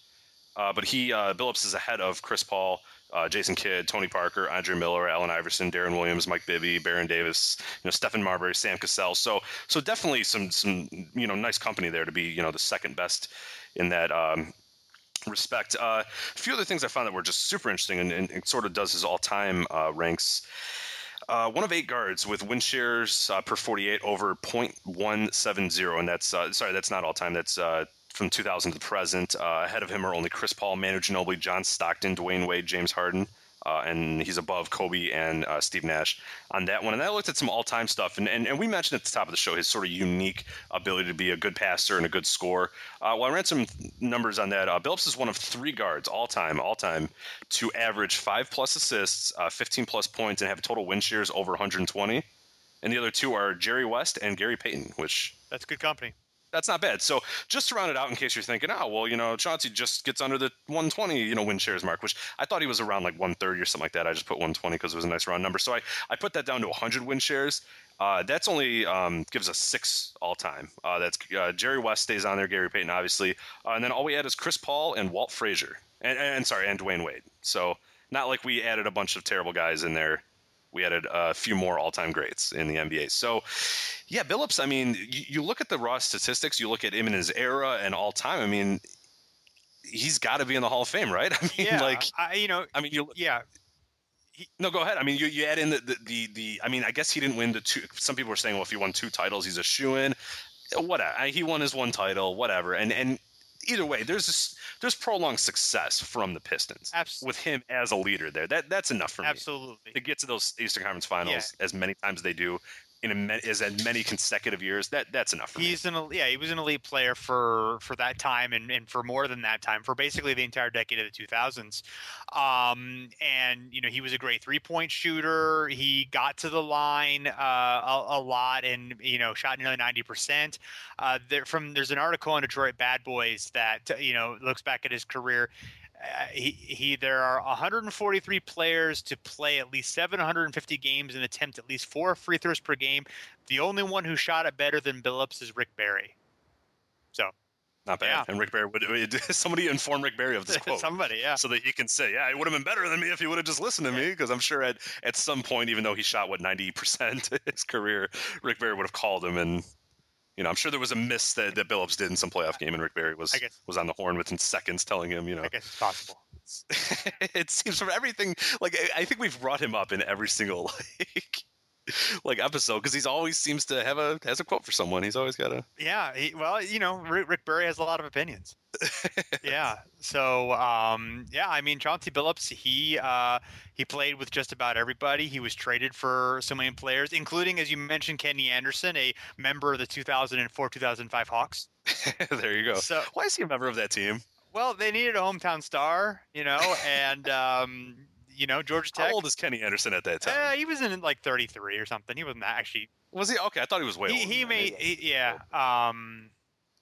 [SPEAKER 5] uh, but he uh, Billups is ahead of Chris Paul. Uh, Jason Kidd, Tony Parker, Andre Miller, Allen Iverson, Deron Williams, Mike Bibby, Baron Davis, you know, Stephon Marbury, Sam Cassell. So, so definitely some, some, you know, nice company there to be, you know, the second best in that um, respect. Uh, a few other things I found that were just super interesting and, and it sort of does his all-time uh, ranks. Uh, one of eight guards with win shares uh, per 48 over 0.170, and that's uh, sorry, that's not all time. That's uh, from 2000 to the present. Ahead of him are only Chris Paul, Manu Ginobili, John Stockton, Dwyane Wade, James Harden. Uh, and he's above Kobe and uh, Steve Nash on that one. And I looked at some all-time stuff, and, and, and we mentioned at the top of the show his sort of unique ability to be a good passer and a good scorer. Uh, well, I ran some numbers on that. Uh, Billups is one of three guards all-time, all-time, to average five plus assists, uh, 15 plus points, and have total win shares over 120. And the other two are Jerry West and Gary Payton, which
[SPEAKER 4] That's good company.
[SPEAKER 5] That's not bad. So just to round it out, in case you're thinking, oh well, you know, Chauncey just gets under the 120, you know, win shares mark, which I thought he was around like 130 or something like that. I just put 120 because it was a nice round number. So I I put that down to 100 win shares. Uh, that's only um, gives us six all time. Uh, that's uh, Jerry West stays on there, Gary Payton obviously, uh, and then all we add is Chris Paul and Walt Frazier, and, and sorry, and Dwyane Wade. So not like we added a bunch of terrible guys in there we added a few more all-time greats in the NBA. So, yeah, Billups. I mean, you, you look at the raw statistics. You look at him in his era and all time. I mean, he's got to be in the Hall of Fame, right? I mean,
[SPEAKER 4] Yeah,
[SPEAKER 5] like,
[SPEAKER 4] I, you know,
[SPEAKER 5] I mean, you
[SPEAKER 4] yeah,
[SPEAKER 5] no, go ahead. I mean, you, you add in the, the the the. I mean, I guess he didn't win the two. Some people were saying, well, if he won two titles, he's a shoe in. Whatever. He won his one title. Whatever. And and either way, there's this, there's prolonged success from the Pistons
[SPEAKER 4] Abs-
[SPEAKER 5] with him as a leader there. That that's enough for me
[SPEAKER 4] absolutely.
[SPEAKER 5] to get to those Eastern Conference Finals as many times as they do in a, as many consecutive years. That that's enough for me.
[SPEAKER 4] He's an yeah, he was an elite player for for that time and, and for more than that time for basically the entire decade of the 2000s. Um, and you know he was a great three point shooter. He got to the line uh, a, a lot and you know shot nearly 90 percent. Uh, there from there's an article on Detroit Bad Boys that you know looks back at his career. Uh, he, he there are 143 players to play at least 750 games and attempt at least four free throws per game. The only one who shot it better than Billups is Rick Barry. So
[SPEAKER 5] Not bad.
[SPEAKER 4] yeah.
[SPEAKER 5] And Rick Barry would somebody inform Rick Barry of this quote.
[SPEAKER 4] somebody, yeah.
[SPEAKER 5] So that he can say, yeah, it would have been better than me if he would have just listened to me. Because I'm sure at, at some point, even though he shot what 90 percent his career, Rick Barry would have called him, and you know, I'm sure there was a miss that, that Billups did in some playoff game, and Rick Barry was
[SPEAKER 4] guess-
[SPEAKER 5] was on the horn within seconds, telling him, you know,
[SPEAKER 4] I guess it's possible.
[SPEAKER 5] it seems from everything like I- I think we've brought him up in every single like like episode because he's always seems to have a has a quote for someone. He's always got a
[SPEAKER 4] Yeah, he, well, you know, Rick, Rick Barry has a lot of opinions. yeah. So, um, yeah, I mean, Chauncey Billups, he uh, he played with just about everybody. He was traded for so many players, including, as you mentioned, Kenny Anderson, a member of the 2004-2005 Hawks.
[SPEAKER 5] there you go.
[SPEAKER 4] So,
[SPEAKER 5] Why is he a member of that team?
[SPEAKER 4] well, they needed a hometown star, you know, and um, you know, Georgia Tech.
[SPEAKER 5] How old is Kenny Anderson at that time?
[SPEAKER 4] Uh, he was in like 33 or something. He wasn't actually.
[SPEAKER 5] was he okay? I thought he was way
[SPEAKER 4] He,
[SPEAKER 5] older.
[SPEAKER 4] he made, he- yeah. Um,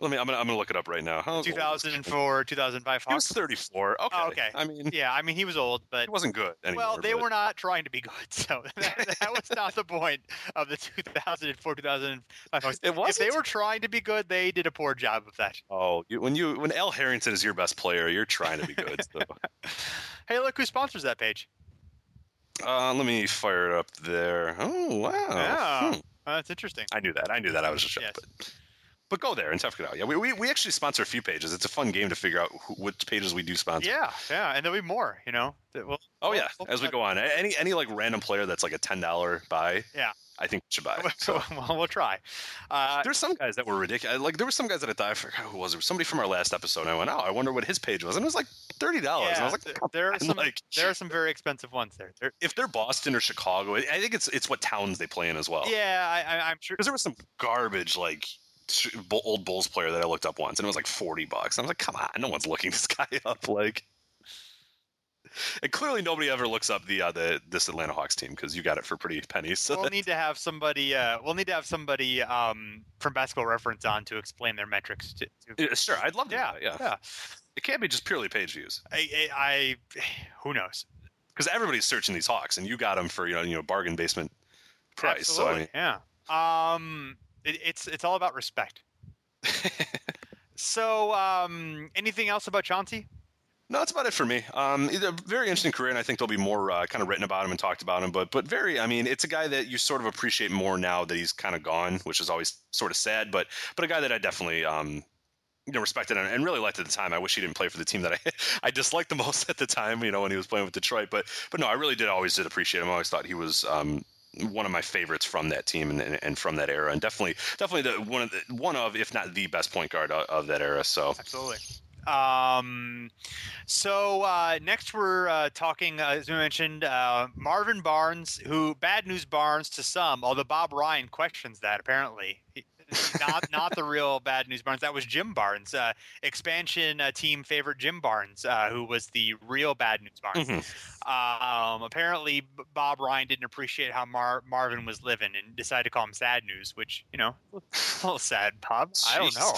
[SPEAKER 5] Let me. I'm gonna. I'm gonna look it up right now. How old was he?
[SPEAKER 4] 2004, 2005
[SPEAKER 5] He was 34. Okay.
[SPEAKER 4] Oh, okay.
[SPEAKER 5] I mean,
[SPEAKER 4] Yeah, I mean he was old, but
[SPEAKER 5] he wasn't good. Anymore,
[SPEAKER 4] well, they
[SPEAKER 5] but-
[SPEAKER 4] were not trying to be good, so that, that was not the point of the 2004, 2005 Hawks.
[SPEAKER 5] It
[SPEAKER 4] If they were trying to be good, they did a poor job of that.
[SPEAKER 5] Oh, you, when you when Al Harrington is your best player, you're trying to be good. So.
[SPEAKER 4] Hey, look who sponsors that page.
[SPEAKER 5] uh, let me fire it up there. Oh wow.
[SPEAKER 4] Yeah,
[SPEAKER 5] Hmm.
[SPEAKER 4] Oh, that's interesting.
[SPEAKER 5] I knew that. I knew that. I was just
[SPEAKER 4] Yes.
[SPEAKER 5] But, go there and tough it out. Yeah, we, we, we actually sponsor a few pages. It's a fun game to figure out who, which pages we do sponsor.
[SPEAKER 4] Yeah, yeah, and there'll be more. You know. will
[SPEAKER 5] Oh yeah.
[SPEAKER 4] we'll-
[SPEAKER 5] As we go on, any any like random player that's like a ten dollar buy.
[SPEAKER 4] Yeah.
[SPEAKER 5] I think we should buy. So.
[SPEAKER 4] well, we'll try. Uh,
[SPEAKER 5] There's some guys that were ridiculous. Like there were some guys that I thought I forgot who was it. Somebody from our last episode. And I went, oh, I wonder what his page was, and it was like thirty dollars. and I
[SPEAKER 4] yeah,
[SPEAKER 5] was like,
[SPEAKER 4] there are some
[SPEAKER 5] like,
[SPEAKER 4] there are some very expensive ones there. there
[SPEAKER 5] if they're Boston or Chicago, I think it's it's what towns they play in as well.
[SPEAKER 4] yeah, I, I'm sure.
[SPEAKER 5] Because there was some garbage like old Bulls player that I looked up once, and it was like forty bucks. I was like, come on, no one's looking this guy up. Like, and clearly nobody ever looks up the uh, the this Atlanta Hawks team because you got it for pretty pennies. So
[SPEAKER 4] we'll need to have somebody. Uh, we'll need to have somebody um, from Basketball Reference on to explain their metrics. To, to
[SPEAKER 5] sure, I'd love to.
[SPEAKER 4] yeah,
[SPEAKER 5] that, yeah,
[SPEAKER 4] yeah.
[SPEAKER 5] It can't be just purely page views
[SPEAKER 4] I, I, I, who knows?
[SPEAKER 5] because everybody's searching these Hawks, and you got them for you know you know bargain basement price. So I
[SPEAKER 4] Absolutely,
[SPEAKER 5] mean,
[SPEAKER 4] yeah. Um, it, it's it's all about respect. so, um, anything else about Chauncey?
[SPEAKER 5] No, that's about it for me. Um, a very interesting career, and I think there'll be more uh, kind of written about him and talked about him. But but very, I mean, it's a guy that you sort of appreciate more now that he's kind of gone, which is always sort of sad. But but a guy that I definitely um, you know respected and, and really liked at the time. I wish he didn't play for the team that I I disliked the most at the time. You know, when he was playing with Detroit. But but no, I really did always did appreciate him. I always thought he was. Um, one of my favorites from that team and, and, from that era, and definitely, definitely the one of the, one of, if not the best point guard of, of that era. So,
[SPEAKER 4] Absolutely. Um, so uh, next we're uh, talking, uh, as we mentioned, uh, Marvin Barnes, who bad news Barnes to some, although Bob Ryan questions that apparently. Not not the real bad news Barnes. That was Jim Barnes, uh, expansion uh, team favorite Jim Barnes, uh, who was the real bad news Barnes. Um, apparently, Bob Ryan didn't appreciate how Mar- Marvin was living and decided to call him sad news, which you know, a little sad, Bob. I don't know
[SPEAKER 5] know.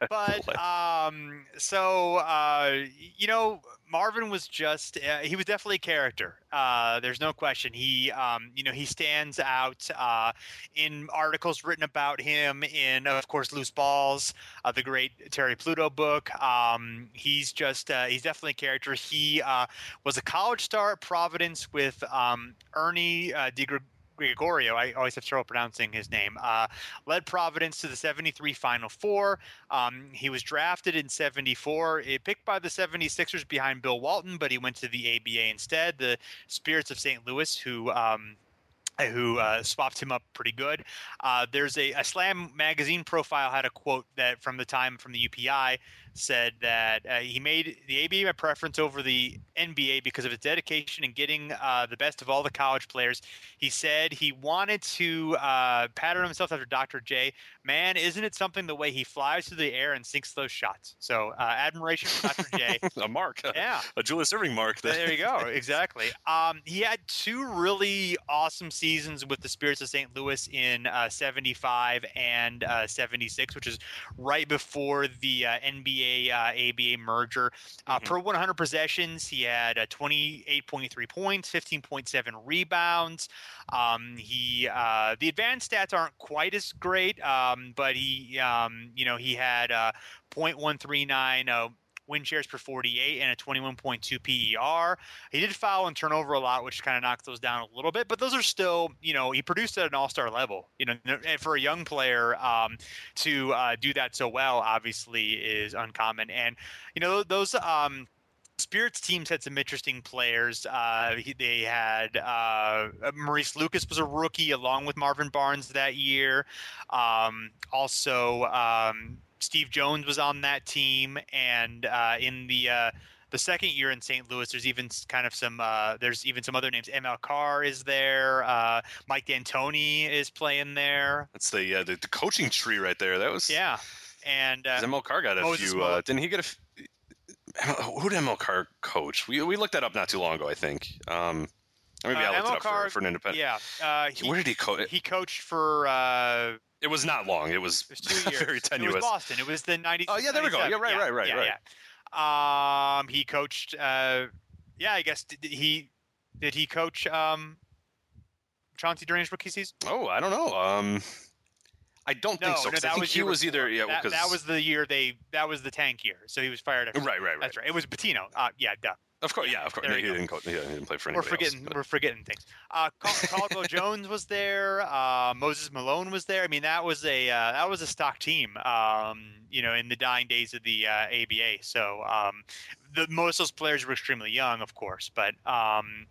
[SPEAKER 4] but um so uh you know marvin was just uh, he was definitely a character uh there's no question. He um you know he stands out uh in articles written about him in of course loose balls uh, the great terry pluto book. Um he's just uh, he's definitely a character. He uh was a college star at providence with um ernie uh, Gregorio, I always have trouble pronouncing his name, uh, led Providence to the 73 Final Four. Um, he was drafted in 74, eh, picked by the 76ers behind Bill Walton, but he went to the ABA instead. The Spirits of St. Louis, who um, who uh, swapped him up pretty good. Uh, there's a, a Slam magazine profile had a quote that from the time from the UPI said that uh, he made the ABA a preference over the NBA because of his dedication in getting uh, the best of all the college players. He said he wanted to uh, pattern himself after Dr. J. Man, isn't it something the way he flies through the air and sinks those shots? So uh, admiration for Dr. J.
[SPEAKER 5] a mark,
[SPEAKER 4] Yeah.
[SPEAKER 5] a Julius Erving mark. That,
[SPEAKER 4] There you go. Exactly. Um, he had two really awesome seasons with the Spirits of St. Louis in uh, 75 and uh, 76, which is right before the uh, NBA uh, ABA merger. Uh, Per 100 possessions, he had uh, 28.3 points, 15.7 rebounds. Um, he uh, the advanced stats aren't quite as great, um, but he um, you know he had uh, 0.139 uh, win shares per 48 and a 21.2 PER. He did foul and turnover a lot, which kind of knocks those down a little bit, but those are still, you know, he produced at an all star level. You know, and for a young player um, to uh, do that so well, obviously, is uncommon. And, you know, those. Um, Spirits teams had some interesting players. Uh, he, they had uh, Maurice Lucas was a rookie along with Marvin Barnes that year. Um, also, um, Steve Jones was on that team, and uh, in the uh, the second year in St. Louis, there's even kind of some uh, there's even some other names. ML Carr is there. Uh, Mike D'Antoni is playing there.
[SPEAKER 5] That's the, uh, the the coaching tree right there. That was
[SPEAKER 4] Yeah, and uh,
[SPEAKER 5] ML Carr got a
[SPEAKER 4] Moses
[SPEAKER 5] few. Uh, didn't he get a? Who did ML Carr coach? We we looked that up not too long ago. I think. Um, maybe
[SPEAKER 4] uh,
[SPEAKER 5] I looked
[SPEAKER 4] ML
[SPEAKER 5] it up for, for an independent.
[SPEAKER 4] Yeah, uh, he,
[SPEAKER 5] Where did he coach?
[SPEAKER 4] he coached for. Uh,
[SPEAKER 5] It was not long. It was,
[SPEAKER 4] It was two years.
[SPEAKER 5] very
[SPEAKER 4] It
[SPEAKER 5] tenuous.
[SPEAKER 4] was Boston. It was the 90s.
[SPEAKER 5] Oh, yeah, there we go. Yeah, right, right, right,
[SPEAKER 4] yeah,
[SPEAKER 5] right.
[SPEAKER 4] Yeah. Um, he coached. Uh, yeah, I guess did he did he coach um, Chauncey during his rookie season?
[SPEAKER 5] Oh, I don't know. Um, I don't
[SPEAKER 4] No,
[SPEAKER 5] think so.
[SPEAKER 4] no, that
[SPEAKER 5] think
[SPEAKER 4] was
[SPEAKER 5] he was either yeah.
[SPEAKER 4] That,
[SPEAKER 5] because,
[SPEAKER 4] that was the year they. That was the tank year. So he was fired. After,
[SPEAKER 5] right, right, right.
[SPEAKER 4] That's right. It was Pitino. Uh, yeah, duh.
[SPEAKER 5] Of course, yeah, of course. He didn't, yeah, he didn't play for anybody We're
[SPEAKER 4] forgetting.
[SPEAKER 5] else.
[SPEAKER 4] We're forgetting things. Uh, Cal- Caldwell Jones was there. Uh, Moses Malone was there. I mean, that was a uh, that was a stock team. Um, you know, in the dying days of the uh, ABA. So um, the most of those players were extremely young, of course, but. Um,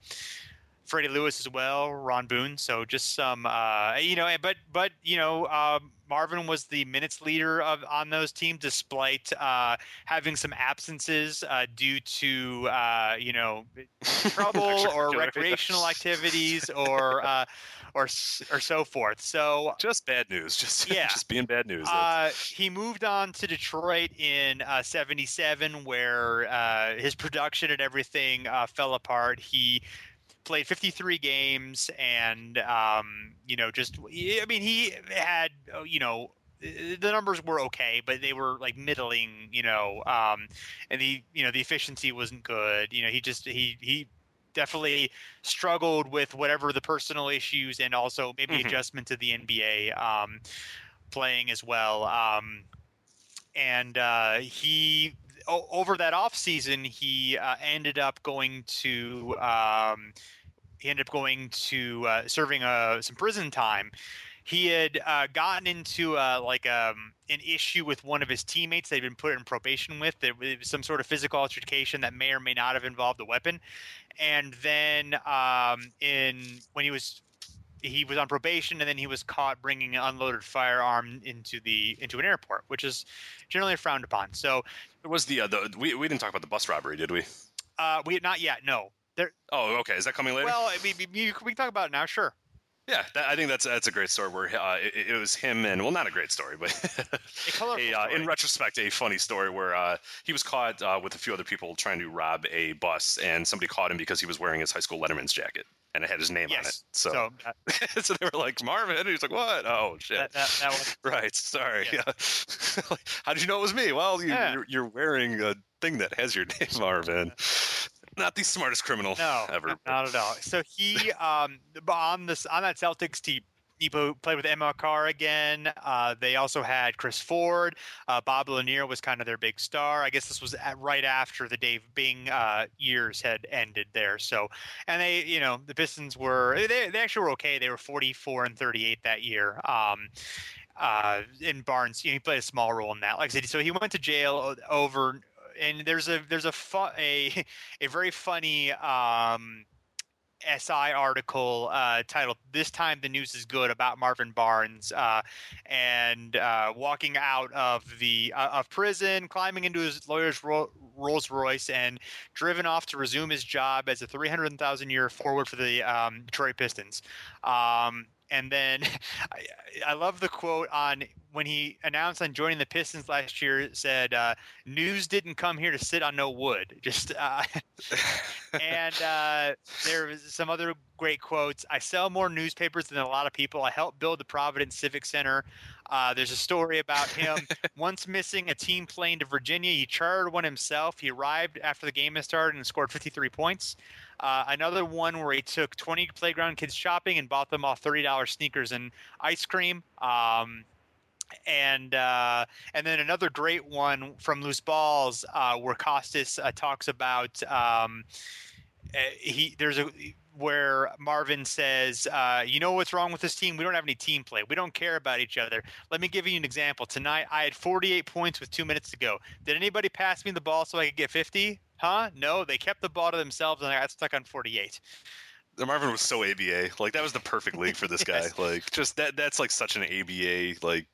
[SPEAKER 4] Freddie Lewis as well, Ron Boone. So just some, uh, you know, but but you know, um, Marvin was the minutes leader of on those teams, despite uh, having some absences uh, due to uh, you know trouble or recreational activities or uh, or or so forth. So
[SPEAKER 5] Just bad news. Just
[SPEAKER 4] Yeah.
[SPEAKER 5] just being bad news.
[SPEAKER 4] uh, he moved on to Detroit in uh, '77, where uh, his production and everything uh, fell apart. He played 53 games, and um, you know, just I mean, he had uh, you know. The numbers were okay, but they were like middling, you know, um, and the you know the efficiency wasn't good. You know, he just he he definitely struggled with whatever the personal issues and also maybe
[SPEAKER 5] Mhm.
[SPEAKER 4] adjustment to the NBA. Um, playing as well. Um, and uh, he o- over that off season, he uh, ended up going to um, he ended up going to uh, serving uh, some prison time. He had uh, gotten into uh, like um, an issue with one of his teammates they'd been put in probation with. There was some sort of physical altercation that may or may not have involved a weapon. And then um, in when he was he was on probation and then he was caught bringing an unloaded firearm into the into an airport, which is generally frowned upon. So
[SPEAKER 5] it was the, uh, the we, we didn't talk about the bus robbery, did we?
[SPEAKER 4] uh, we not yet. No. There.
[SPEAKER 5] Oh, okay. Is that coming later?
[SPEAKER 4] Well, I mean, we can talk about it now. Sure.
[SPEAKER 5] yeah, that, I think that's that's a great story. Where uh, it, it was him and well, not a great story, but a, uh, in retrospect, a funny story where uh, he was caught uh, with a few other people trying to rob a bus, and somebody caught him because he was wearing his high school Letterman's jacket and it had his name on it. So,
[SPEAKER 4] So uh,
[SPEAKER 5] so they were like Marvin, and he's like, "What? Oh shit."
[SPEAKER 4] that, that, that was
[SPEAKER 5] Right. Sorry.
[SPEAKER 4] Yeah.
[SPEAKER 5] Yeah. How did you know it was me? Well, you,
[SPEAKER 4] Yeah.
[SPEAKER 5] you're, you're wearing a thing that has your name, Marvin. Not the smartest criminal
[SPEAKER 4] no,
[SPEAKER 5] ever.
[SPEAKER 4] not at all. So he um on this on that Celtics team. He played with ML Carr again. Uh, they also had Chris Ford. Uh, Bob Lanier was kind of their big star. I guess this was at, right after the Dave Bing uh, years had ended there. So, and they, you know, the Pistons were they, they actually were okay. They were 44 and 38 that year. Um, uh, in Barnes, you know, he played a small role in that. Like I said, so he went to jail over, and there's a there's a fu- a a very funny um, SI article uh, titled "This Time the News is Good" about Marvin Barnes uh, and uh, walking out of the uh, of prison, climbing into his lawyer's ro- Rolls Royce, and driven off to resume his job as a 300,000 year forward for the um, Detroit Pistons. Um, and then I, I love the quote on when he announced on joining the Pistons last year. Said, uh, "News didn't come here to sit on no wood." Just uh, and uh, there was some other great quotes. I sell more newspapers than a lot of people. I helped build the Providence Civic Center. Uh, there's a story about him once missing a team plane to Virginia. He chartered one himself. He arrived after the game had started and scored 53 points. Uh, another one where he took 20 playground kids shopping and bought them all $30 sneakers and ice cream. Um, and uh, and then another great one from Loose Balls uh, where Costas uh, talks about um, uh, he there's a where Marvin says, uh, "You know what's wrong with this team? We don't have any team play. We don't care about each other." Let me give you an example. Tonight, I had 48 points with two minutes to go. Did anybody pass me the ball so I could get 50? Huh? No, they kept the ball to themselves, and I got stuck on 48.
[SPEAKER 5] Marvin was so ABA. Like that was the perfect league for this guy.
[SPEAKER 4] Yes.
[SPEAKER 5] Like just that. That's like such an ABA. Like,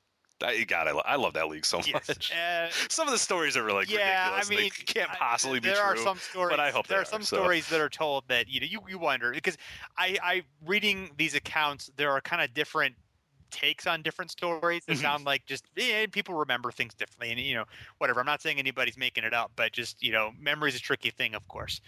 [SPEAKER 5] I, God, I, lo- I love that league so
[SPEAKER 4] Yes.
[SPEAKER 5] much.
[SPEAKER 4] Uh,
[SPEAKER 5] Some of the stories are like
[SPEAKER 4] yeah,
[SPEAKER 5] ridiculous.
[SPEAKER 4] I mean,
[SPEAKER 5] they can't
[SPEAKER 4] I-
[SPEAKER 5] possibly be
[SPEAKER 4] there
[SPEAKER 5] true.
[SPEAKER 4] are some stories,
[SPEAKER 5] but I hope
[SPEAKER 4] there are some
[SPEAKER 5] so.
[SPEAKER 4] stories that are told that you know you, you wonder because I I reading these accounts there are kind of different takes on different stories that
[SPEAKER 5] Mhm.
[SPEAKER 4] sound like just yeah, people remember things differently and you know whatever I'm not saying anybody's making it up but just you know memory's a tricky thing of course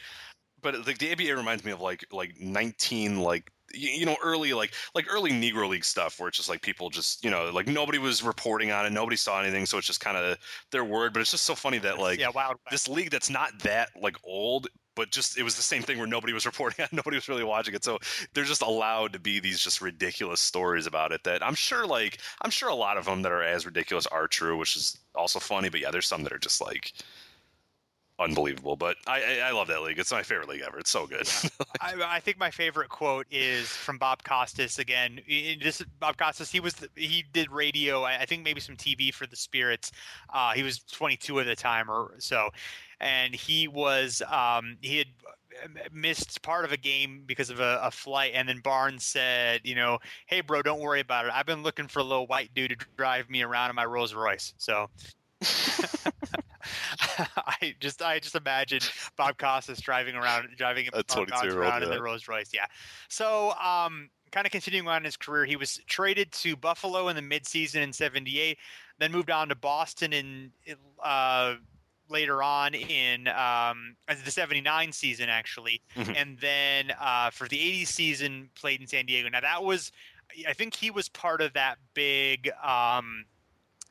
[SPEAKER 5] but like the ABA reminds me of like like 19 like you, know early like like early Negro League stuff where it's just like people just you know like nobody was reporting on it, nobody saw anything, so it's just kind of their word. But it's just so funny that like
[SPEAKER 4] yeah wild
[SPEAKER 5] this league that's not that like old. But just it was the same thing where nobody was reporting on, nobody was really watching it. So they're just allowed to be these just ridiculous stories about it. That I'm sure, like I'm sure a lot of them that are as ridiculous are true, which is also funny. But yeah, there's some that are just like unbelievable. But I, I, I love that league. It's my favorite league ever. It's so good.
[SPEAKER 4] I, I think my favorite quote is from Bob Costas again. Just Bob Costas. He was the, he did radio. I I think maybe some TV for the Spirits. Uh, he was 22 at the time or so, and he was um, he had uh, missed part of a game because of a, a flight. And then Barnes said, you know, hey bro, don't worry about it. I've been looking for a little white dude to drive me around in my Rolls Royce. So. I just I just imagine Bob Costas driving around driving
[SPEAKER 5] A
[SPEAKER 4] Bob
[SPEAKER 5] 22-year-old,
[SPEAKER 4] around in the Rolls Royce. Yeah. So um kind of continuing on in his career, he was traded to Buffalo in the midseason in '78, then moved on to Boston in uh, later on in um, the '79 season, actually,
[SPEAKER 5] Mhm.
[SPEAKER 4] and then uh, for the '80s season played in San Diego. Now that was, I think he was part of that big. Um,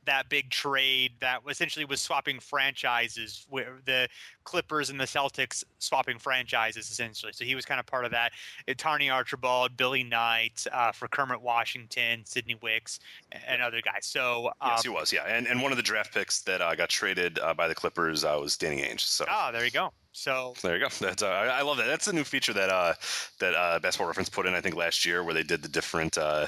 [SPEAKER 4] that big trade that essentially was swapping franchises where the Clippers and the Celtics swapping franchises essentially. So he was kind of part of that. Tiny Archibald, Billy Knight uh, for Kermit Washington, Sidney Wicks, and other guys. So um,
[SPEAKER 5] yes, he was. Yeah, and and one of the draft picks that uh, got traded uh, by the Clippers uh, was Danny Ainge. So.
[SPEAKER 4] ah, there you go. So
[SPEAKER 5] There you go. That's uh, I I love that. That's a new feature that uh, that uh, Basketball Reference put in. I think last year, where they did the different, uh,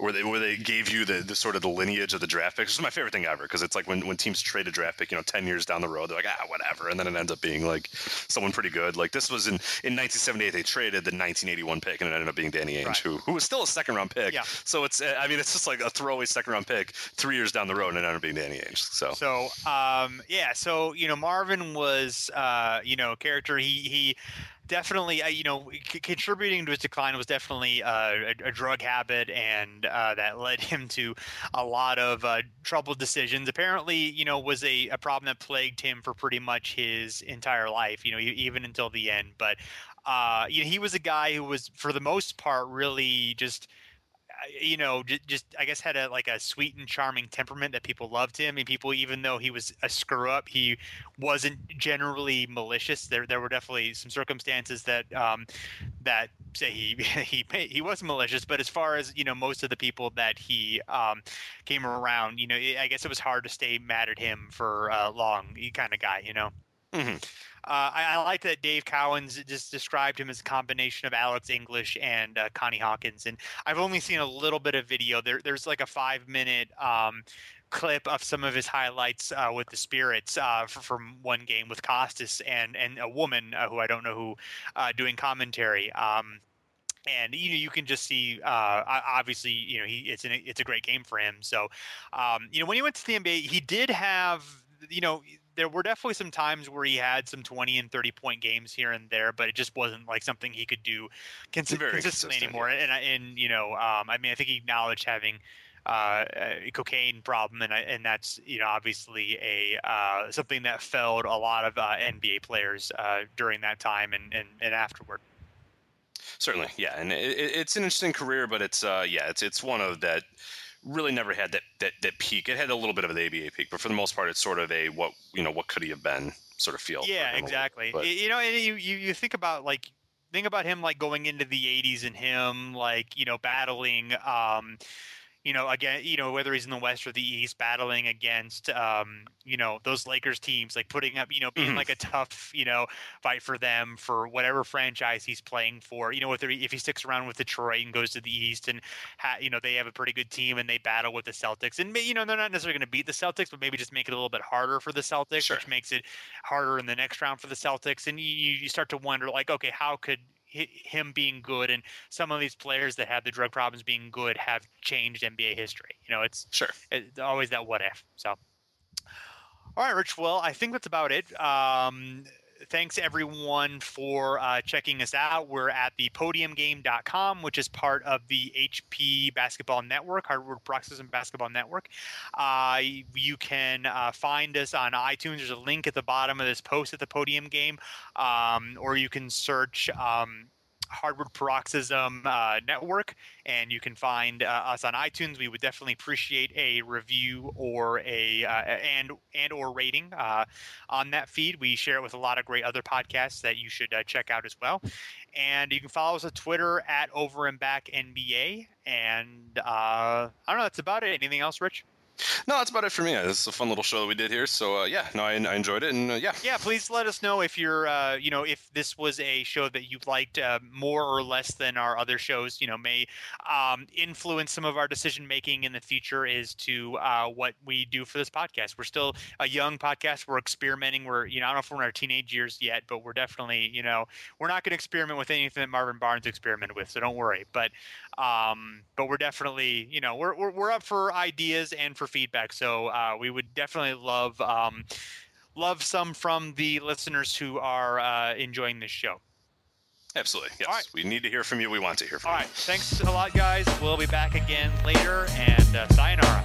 [SPEAKER 5] where they where they gave you the, the sort of the lineage of the draft picks. This is my favorite thing ever because it's like when, when teams trade a draft pick, you know, ten years down the road, they're like ah whatever, and then it ends up being like someone pretty good. Like this was in in 1978, they traded the 1981 pick, and it ended up being Danny Ainge,
[SPEAKER 4] Right.
[SPEAKER 5] who who was still a second round pick.
[SPEAKER 4] Yeah.
[SPEAKER 5] So it's uh, I mean it's just like a throwaway second round pick three years down the road, and it ended up being Danny Ainge. So.
[SPEAKER 4] So um, yeah, so you know Marvin was uh, you know character. He he definitely uh, you know c- contributing to his decline was definitely uh, a, a drug habit, and uh, that led him to a lot of uh, troubled decisions. Apparently, you know, was a, a problem that plagued him for pretty much his entire life. You know, even until the end. But uh, you know, he was a guy who was for the most part really just you know, just, just I guess had a like a sweet and charming temperament that people loved him, and people, even though he was a screw up, he wasn't generally malicious. There, there were definitely some circumstances that um, that say he he he was malicious, but as far as you know, most of the people that he um, came around, you know, I guess it was hard to stay mad at him for uh, long. He kind of guy, you know.
[SPEAKER 5] Mhm.
[SPEAKER 4] Uh, I, I like that Dave Cowens just described him as a combination of Alex English and uh, Connie Hawkins, and I've only seen a little bit of video. There, there's like a five minute um, clip of some of his highlights uh, with the Spirits uh, f- from one game with Costas and and a woman uh, who I don't know who uh, doing commentary. Um, and you know you can just see uh, obviously you know he it's an, it's a great game for him. So um, you know when he went to the NBA, he did have you know there were definitely some times where he had some 20 and 30 point games here and there, but it just wasn't like something he could do
[SPEAKER 5] Very
[SPEAKER 4] consistently
[SPEAKER 5] consistent,
[SPEAKER 4] anymore. And I- and you know, um, I mean, I think he acknowledged having uh, a cocaine problem, and and that's you know obviously a uh, something that failed a lot of uh, NBA players uh, during that time and and, and afterward.
[SPEAKER 5] Certainly, yeah, and it, it- it's an interesting career, but it's uh, yeah, it's it's one of that really never had that, that that peak. It had a little bit of an ABA peak, but for the most part, it's sort of a what you know what could he have been sort of feel.
[SPEAKER 4] Yeah,
[SPEAKER 5] him a little
[SPEAKER 4] exactly.
[SPEAKER 5] but-
[SPEAKER 4] You know, and you, you you think about like think about him like going into the 80s and him like you know battling um you know, again, you know, whether he's in the West or the East, battling against, um, you know, those Lakers teams, like putting up, you know, being
[SPEAKER 5] Mhm.
[SPEAKER 4] like a tough, you know, fight for them for whatever franchise he's playing for. You know, whether he, if he sticks around with Detroit and goes to the East, and ha, you know, they have a pretty good team and they battle with the Celtics, and you know, they're not necessarily going to beat the Celtics, but maybe just make it a little bit harder for the Celtics,
[SPEAKER 5] Sure.
[SPEAKER 4] which makes it harder in the next round for the Celtics. And you, you start to wonder, like, okay, how could him being good and some of these players that have the drug problems being good have changed NBA history? You know, it's
[SPEAKER 5] Sure.
[SPEAKER 4] it's always that what if. So, all right, Rich. Well, I think that's about it. Um, thanks everyone for uh, checking us out. We're at the podiumgame.com, which is part of the HP Basketball Network, Hardwood Paroxysm Basketball Network. Uh, you can uh, find us on iTunes. There's a link at the bottom of this post at the podium game, um, or you can search. Um, Hardwood Paroxysm uh, Network, and you can find uh, us on iTunes. We would definitely appreciate a review or a uh, and and or rating uh, on that feed. We share it with a lot of great other podcasts that you should uh, check out as well. And you can follow us on Twitter at Over and Back NBA. And uh, I don't know. That's about it. Anything else, Rich?
[SPEAKER 5] No, that's about it for me. This is a fun little show that we did here. So uh, yeah, no, I, I enjoyed it, and uh, yeah,
[SPEAKER 4] yeah please let us know if you're uh, you know if this was a show that you liked uh, more or less than our other shows you know may um, influence some of our decision making in the future as to uh, what we do for this podcast. We're still a young podcast. We're experimenting. We're you know i don't know if we're in our teenage years yet but we're definitely you know we're not going to experiment with anything that marvin barnes experimented with so don't worry. But um, but we're definitely you know we're, we're, we're up for ideas and for feedback so uh, we would definitely love um, love some from the listeners who are uh, enjoying this show.
[SPEAKER 5] absolutely. Yes,
[SPEAKER 4] right.
[SPEAKER 5] we need to hear from you. We want to hear from
[SPEAKER 4] All
[SPEAKER 5] you.
[SPEAKER 4] All right. thanks a lot, guys. We'll be back again later, and uh, sayonara.